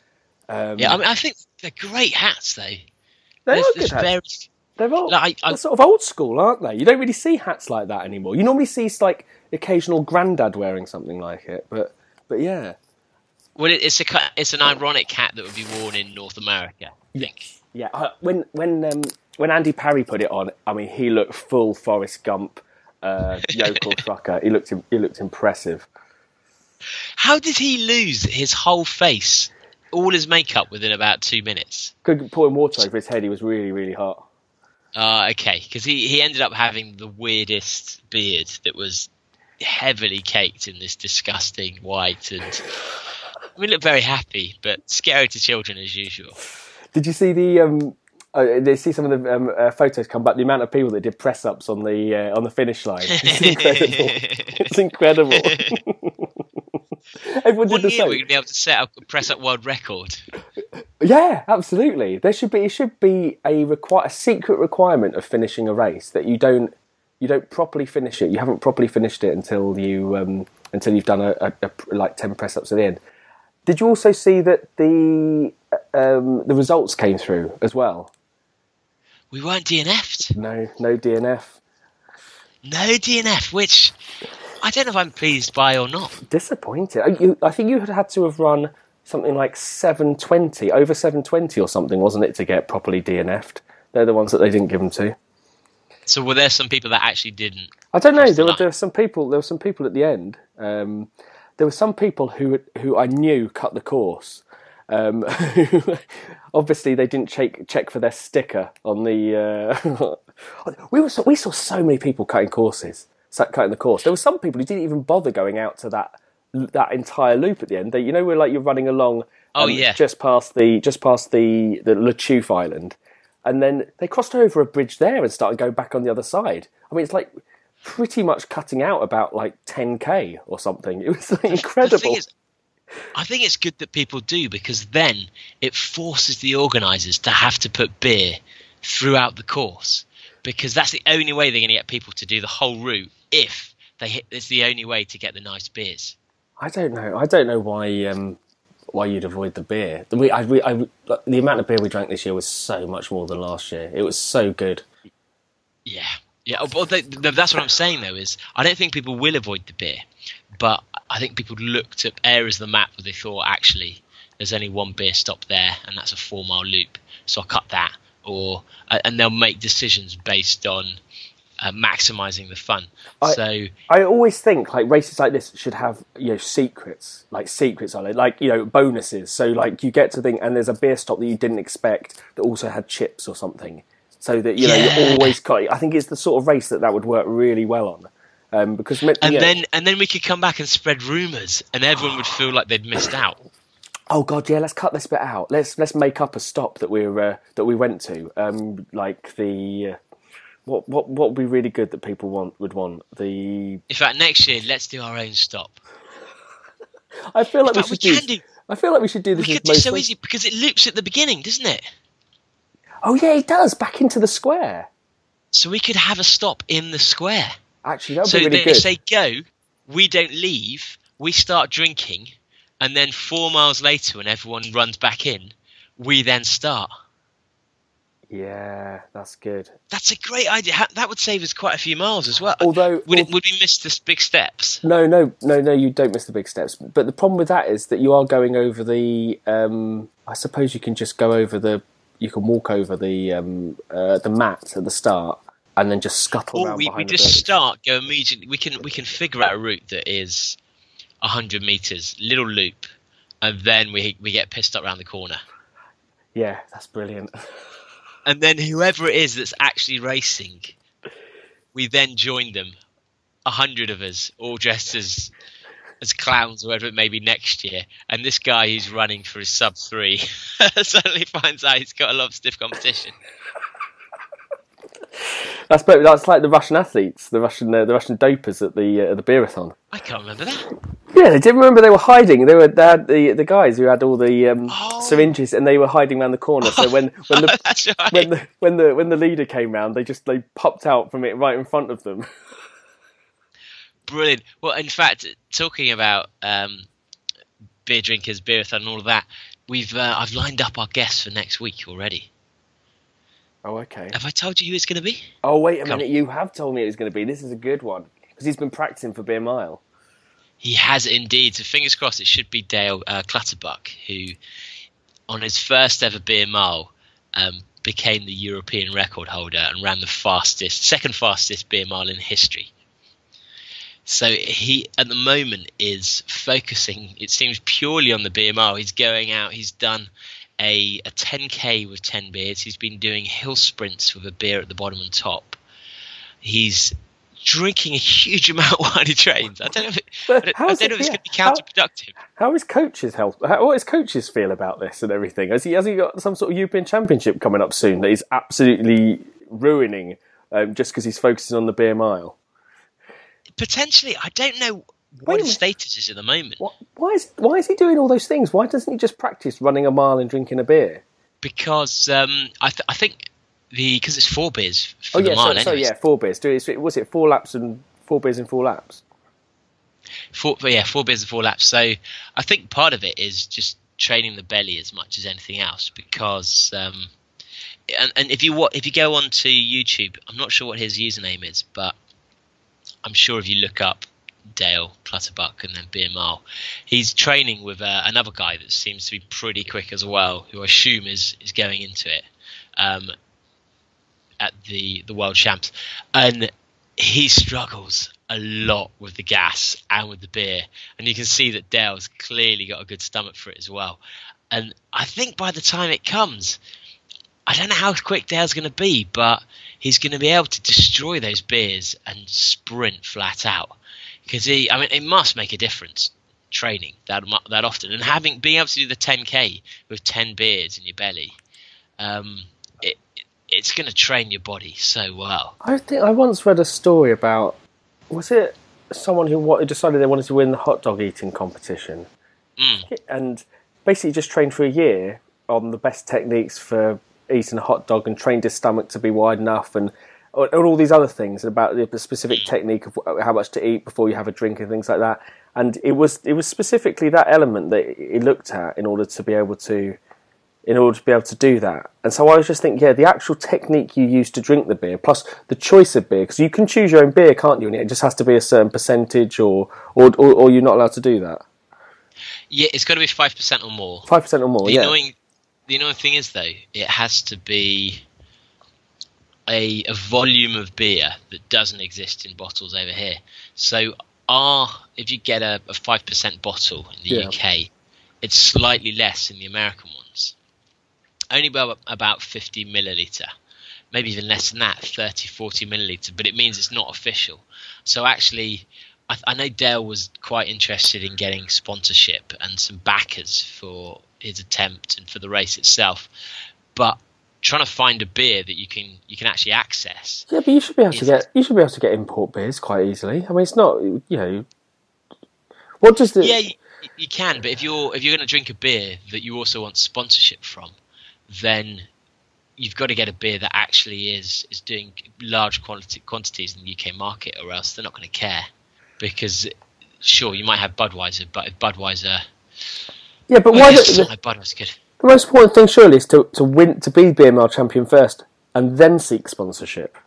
Um, Yeah. I mean, I think they're great hats, though. they There's, are there's good hats. very They're, old, Like, I- they're sort of old school, aren't they? You don't really see hats like that anymore. You normally see like occasional granddad wearing something like it, but but yeah. well. It's a it's an ironic hat that would be worn in North America. I think. Yeah, uh, when when um, when Andy Parry put it on, I mean, he looked full Forrest Gump, uh, yokel trucker. He looked he looked impressive. How did he lose his whole face, all his makeup within about two minutes? Could pouring water over his head. He was really really hot. Uh, okay, because he, he ended up having the weirdest beard that was heavily caked in this disgusting white and. I mean, looked very happy, but scary to children as usual. Did you see the? Um, uh, did you see some of the um, uh, photos come back? The amount of people that did press ups on the uh, on the finish line. It's incredible. it's incredible. Everyone did One the year we're going to be able to set up a press up world record. Yeah, absolutely. There should be it should be a require a secret requirement of finishing a race that you don't you don't properly finish it. You haven't properly finished it until you um, until you've done a, a, a like ten press ups at the end. Did you also see that the um, the results came through as well? We weren't DNF'd. No, no DNF. No DNF, which I don't know if I'm pleased by or not. Disappointed. Uh, you- I think you had had to have run something like seven twenty over seven twenty or something, wasn't it, to get properly DNF'd? They're the ones that they didn't give them to. So were there some people that actually didn't? I don't know. There were, there were some people. There were some people at the end. Um, there were some people who who I knew cut the course. Um, obviously, they didn't check check for their sticker on the. Uh, we were so, we saw so many people cutting courses, cutting the course. There were some people who didn't even bother going out to that that entire loop at the end. They, you know, where like you're running along. Oh, yeah. just past the just past the the Le Chouffe Island, and then they crossed over a bridge there and started going back on the other side. I mean, it's like pretty much cutting out about like 10k or something. It was like, incredible. Is, I think it's good that people do because then it forces the organisers to have to put beer throughout the course because that's the only way they're going to get people to do the whole route if they hit. It's the only way to get the nice beers. I don't know. I don't know why um, why you'd avoid the beer. We, I, we, I, the amount of beer we drank this year was so much more than last year. It was so good. Yeah, yeah. Well, they, that's what I'm saying though. Is I don't think people will avoid the beer, but I think people looked at areas of the map where they thought actually there's only one beer stop there, and that's a four mile loop, so I'll cut that. Or uh, and they'll make decisions based on uh, maximizing the fun. I, so I always think like races like this should have you know secrets, like secrets on it, like you know bonuses. So like you get to think, and there's a beer stop that you didn't expect that also had chips or something, so that you know Yeah. you're always. I think it's the sort of race that that would work really well on. Um, because and know- then and then we could come back and spread rumors, and everyone would feel like they'd missed out. Oh god, yeah, let's cut this bit out. Let's let's make up a stop that we're uh, that we went to. Um, like the uh, what what what would be really good that people want would want the. In fact, next year let's do our own stop. I feel like we fact, we should can do. do. I feel like we should do We this. could with do so easy because it loops at the beginning, doesn't it? Oh yeah, it does back into the square. So we could have a stop in the square. Actually, that would So be really good. if they say go, we don't leave. We start drinking, and then four miles later, when everyone runs back in, we then start. Yeah, that's good. That's a great idea. That would save us quite a few miles as well. Although- would, it, would we miss the big steps? No, no, no, no. You don't miss the big steps. But the problem with that is that you are going over the. Um, I suppose you can just go over the. You can walk over the um, uh, the mat at the start and then just scuttle Or around we, we just start, go immediately. We can we can figure out a route that is hundred meters, little loop, and then we we get pissed up around the corner. Yeah, that's brilliant. and then whoever it is that's actually racing, we then join them, a hundred of us, all dressed as as clowns or whatever it may be next year. And this guy who's running for his sub three suddenly finds out he's got a lot of stiff competition. That's but that's like the Russian athletes, the Russian uh, the Russian dopers at the uh, the beerathon. I can't remember that. Yeah, they didn't remember they were hiding. They were they had the the guys who had all the um, Oh. syringes and they were hiding around the corner. So when when the right. when the when the when the leader came round, they just they popped out from it right in front of them. Brilliant. Well, in fact, talking about um, beer drinkers, beerathon, and all of that, we've uh, I've lined up our guests for next week already. Oh, okay. Have I told you who it's going to be? Oh, wait a Come. minute. You have told me it was going to be. This is a good one because he's been practicing for Beer Mile. He has indeed. So fingers crossed, it should be Dale uh, Clutterbuck, who, on his first ever beer mile, um, became the European record holder and ran the fastest, second fastest beer mile in history. So he, at the moment, is focusing. It seems purely on the beer mile. He's going out. He's done a, a 10k with 10 beers. He's been doing hill sprints with a beer at the bottom and top. He's drinking a huge amount while he trains. I don't know if, it, I don't, I don't it- know if it's yeah, going to be how- counterproductive. How is coaches health? How, what does coaches feel about this and everything? Has he has he got some sort of European Championship coming up soon that he's absolutely ruining um, just because he's focusing on the Beer Mile? Potentially, I don't know what his status is at the moment What, why is why is he doing all those things? Why doesn't he just practice running a mile and drinking a beer? because um, I, th- I think the because it's four beers for Oh the yeah, mile. so, so yeah, four beers. Do it- Was it four laps and four beers and four laps? four, yeah, four beers and four laps. So I think part of it is just training the belly as much as anything else because. Um, and, and if you if you go on to YouTube, I'm not sure what his username is, but I'm sure if you look up Dale Clutterbuck and then Mile, he's training with uh, another guy that seems to be pretty quick as well, who I assume is is going into it um, at the the World Champs, and he struggles a lot with the gas and with the beer, and you can see that Dale's clearly got a good stomach for it as well. And I think by the time it comes, I don't know how quick Dale's going to be, but he's going to be able to destroy those beers and sprint flat out. Because he, I mean, it must make a difference training that that often, and having being able to do the 10k with 10 beers in your belly, um, it it's going to train your body so well. I think I once read a story about was it someone who decided they wanted to win the hot dog eating competition, Mm. and basically just trained for a year on the best techniques for eating a hot dog, and trained his stomach to be wide enough, and and all these other things about the specific technique of how much to eat before you have a drink and things like that. And it was it was specifically that element that he looked at in order to be able to in order to be able to do that. And so I was just thinking, yeah, the actual technique you use to drink the beer, plus the choice of beer, because you can choose your own beer, can't you? And it just has to be a certain percentage, or or or, or you're not allowed to do that. Yeah, it's got to be five percent or more. Five percent or more. The yeah. annoying, the annoying thing is though, it has to be a, a volume of beer that doesn't exist in bottles over here. So, our if you get a five percent bottle in the Yeah. UK, it's slightly less in the American ones. Only about about fifty milliliter, maybe even less than that, 30, 40 milliliter. But it means it's not official. So actually. I, I know Dale was quite interested in getting sponsorship and some backers for his attempt and for the race itself, but trying to find a beer that you can you can actually access. Yeah, but you should be able to get you should be able to get import beers quite easily. I mean, it's not you know. What does the Yeah, you, you can, but if you're if you're going to drink a beer that you also want sponsorship from, then you've got to get a beer that actually is is doing large quantity, quantities in the UK market, or else they're not going to care. Because sure, you might have Budweiser, but if Budweiser, yeah, but well, why yes, the, like Budweiser's good. The most important thing surely is to to win to be BML champion first and then seek sponsorship.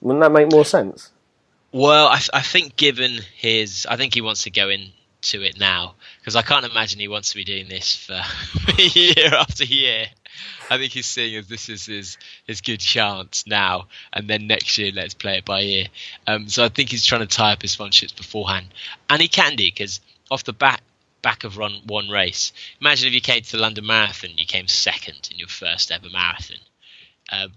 Wouldn't that make more sense? Well, I, I think given his, I think he wants to go into it now because I can't imagine he wants to be doing this for year after year. I think he's seeing as this is his his good chance now, and then next year let's play it by ear. Um, so I think he's trying to tie up his sponsorships beforehand, and he can do because off the back back of run one race. Imagine if you came to the London Marathon, you came second in your first ever marathon. Uh,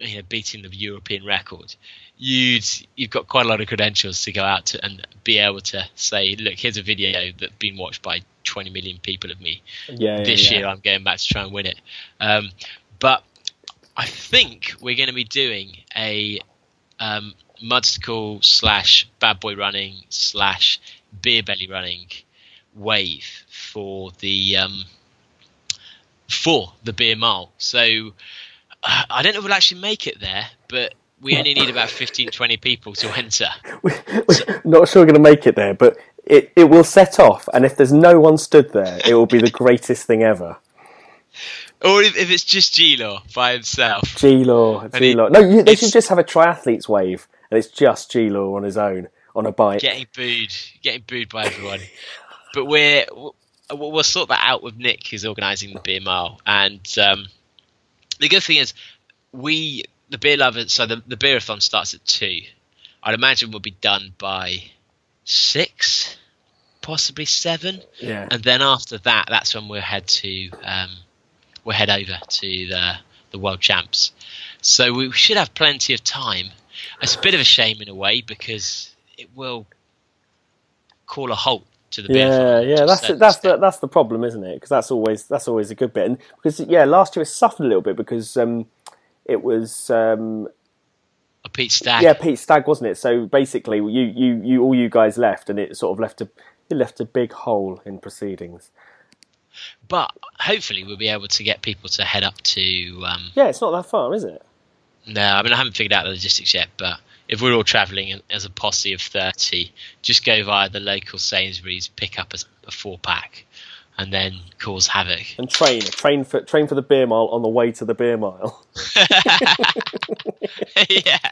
you know, beating the European record, you'd you've got quite a lot of credentials to go out to and be able to say, look, here's a video that's been watched by 20 million people of me. Yeah, yeah, This yeah. year, I'm going back to try and win it. Um, but I think we're going to be doing a um, Mudstacle slash bad boy running slash beer belly running wave for the um, for the beer mile. So uh, I don't know if we'll actually make it there, but we only need about 15, 20 people to enter. Not sure we're going to make it there, but it, it will set off, and if there's no one stood there, it will be the greatest thing ever. Or if, if it's just G-Law by himself. G Law, G-Law. No, you, they should just have a triathletes wave, and it's just G Law on his own on a bike. getting booed, getting booed by everyone. but we're we'll, sort that out with Nick, who's organising the beer mile. And um, the good thing is, we the beer lovers. So the the beerathon starts at two. I'd imagine we'll be done by six, possibly seven. Yeah. And then after that, that's when we'll head to um, we'll head over to the the world champs. So we should have plenty of time. It's a bit of a shame in a way because it will call a halt to the Yeah, yeah, that's the, that's the that's the problem, isn't it? Because that's always that's always a good bit. And because yeah, last year it suffered a little bit because um, it was um, a Pete Stagg. yeah Pete Stagg, wasn't it? So basically, you you you all you guys left, and it sort of left a it left a big hole in proceedings. But hopefully we'll be able to get people to head up to. Um, Yeah, it's not that far, is it? no, I mean I haven't figured out the logistics yet, but if we're all travelling as a posse of thirty, just go via the local Sainsbury's, pick up a, a four pack, and then cause havoc. And train, train for train for the beer mile on the way to the beer mile. yeah.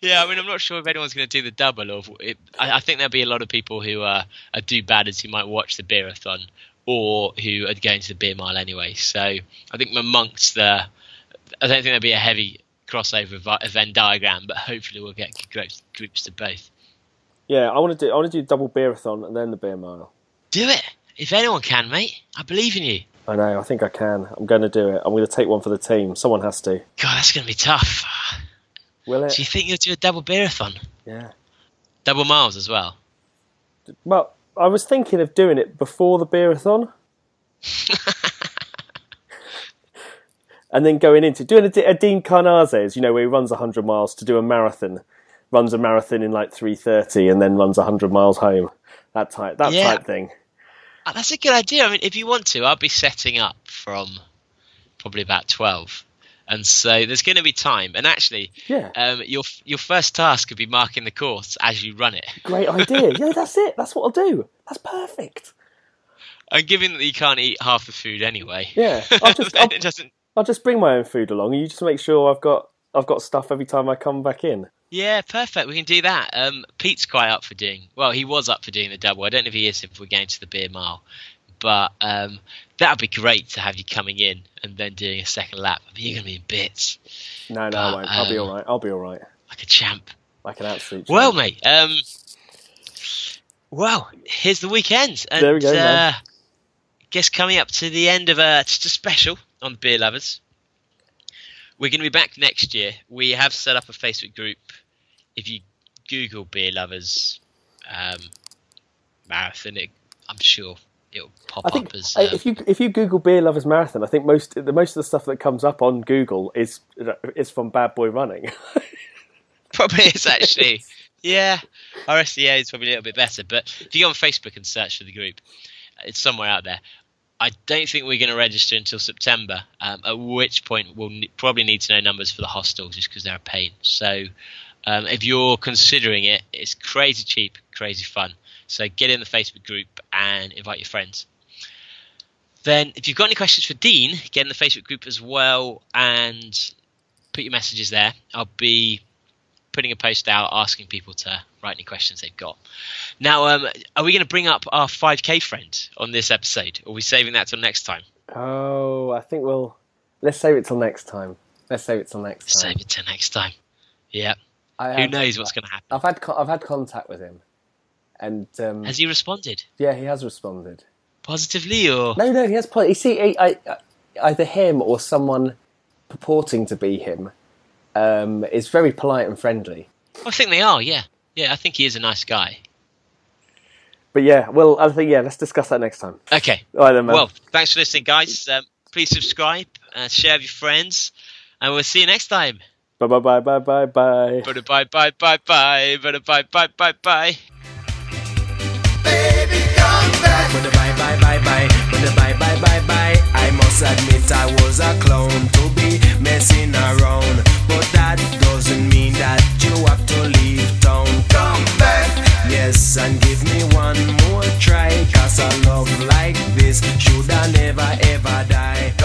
Yeah, I mean, I'm not sure if anyone's going to do the double, or it, I, I think there'll be a lot of people who are, are do badders who might watch the beerathon, or who are going to the beer mile anyway. So I think amongst the, I don't think there'll be a heavy crossover vi- Venn diagram, but hopefully we'll get groups, groups to both. Yeah, I want to do I want to do double beerathon and then the beer mile. Do it if anyone can, mate. I believe in you. I know, I think I can. I'm going to do it. I'm going to take one for the team. Someone has to. God, that's going to be tough. Will it? Do you think you'll do a double beerathon, Yeah. double miles as well? Well, I was thinking of doing it before the beerathon. and then going into doing a, a Dean Karnazes, you know, where he runs 100 miles to do a marathon runs a marathon in like three thirty and then runs hundred miles home. That type that Yeah. type thing. Uh, That's a good idea. I mean, if you want to, I'll be setting up from probably about twelve, and so there's going to be time. And actually, Yeah. um, your your first task could be marking the course as you run it. Great idea. yeah, that's it. That's what I'll do. That's perfect. And given that you can't eat half the food anyway, Yeah, I'll just- I'll- it doesn't. I'll just bring my own food along. And you just make sure I've got I've got stuff every time I come back in. Yeah, perfect. We can do that. Um, Pete's quite up for doing. Well, he was up for doing the double. I don't know if he is if we're going to the beer mile, but um, that would be great to have you coming in and then doing a second lap. I mean, you're going to be in bits No, no, I won't. I'll be um, all right. I'll be all right. like a champ. Like an absolute. Well, mate. Um, well, here's the weekend. And, There we go. Uh, guess coming up to the end of a just a special on the beer lovers. We're going to be back next year. We have set up a Facebook group. If you Google beer lovers um, marathon, it, I'm sure it'll pop I think up as. uh, Um, if you if you Google beer lovers marathon, I think most the most of the stuff that comes up on Google is is from Bad Boy Running. Probably is actually. yeah, SEO is probably a little bit better. But if you go on Facebook and search for the group, it's somewhere out there. I don't think we're going to register until September, um, at which point we'll probably need to know numbers for the hostels just because they're a pain. So um, if you're considering it, it's crazy cheap, crazy fun. So get in the Facebook group and invite your friends. Then, if you've got any questions for Dean, get in the Facebook group as well and put your messages there. I'll be putting a post out asking people to write any questions they've got. Now, um, are we going to bring up our 5K friend on this episode, or are we saving that till next time? oh, I think we'll let's save it till next time. Let's save it till next time. Save it till next time. Yeah. I Who knows what's going to happen? I've had I've had contact with him, and um, Has he responded yeah, he has responded. positively, or No, no, he has. pl- You see, I, I, either him or someone purporting to be him um, is very polite and friendly. I think they are. Yeah, yeah. I think he is a nice guy. But yeah, well, I think yeah. Let's discuss that next time. Okay. All right, then, man. Well, thanks for listening, guys. Um, please subscribe, uh, share with your friends, and we'll see you next time. Bye bye bye bye bye bye. Bye bye bye bye bye. Bye bye bye bye bye. Baby. Bye bye bye bye bye. Bye bye bye bye. I must admit I was a clown to be messing around that doesn't mean that you have to leave town. Come back, yes, and give me one more try. Cause a love like this should I never ever die.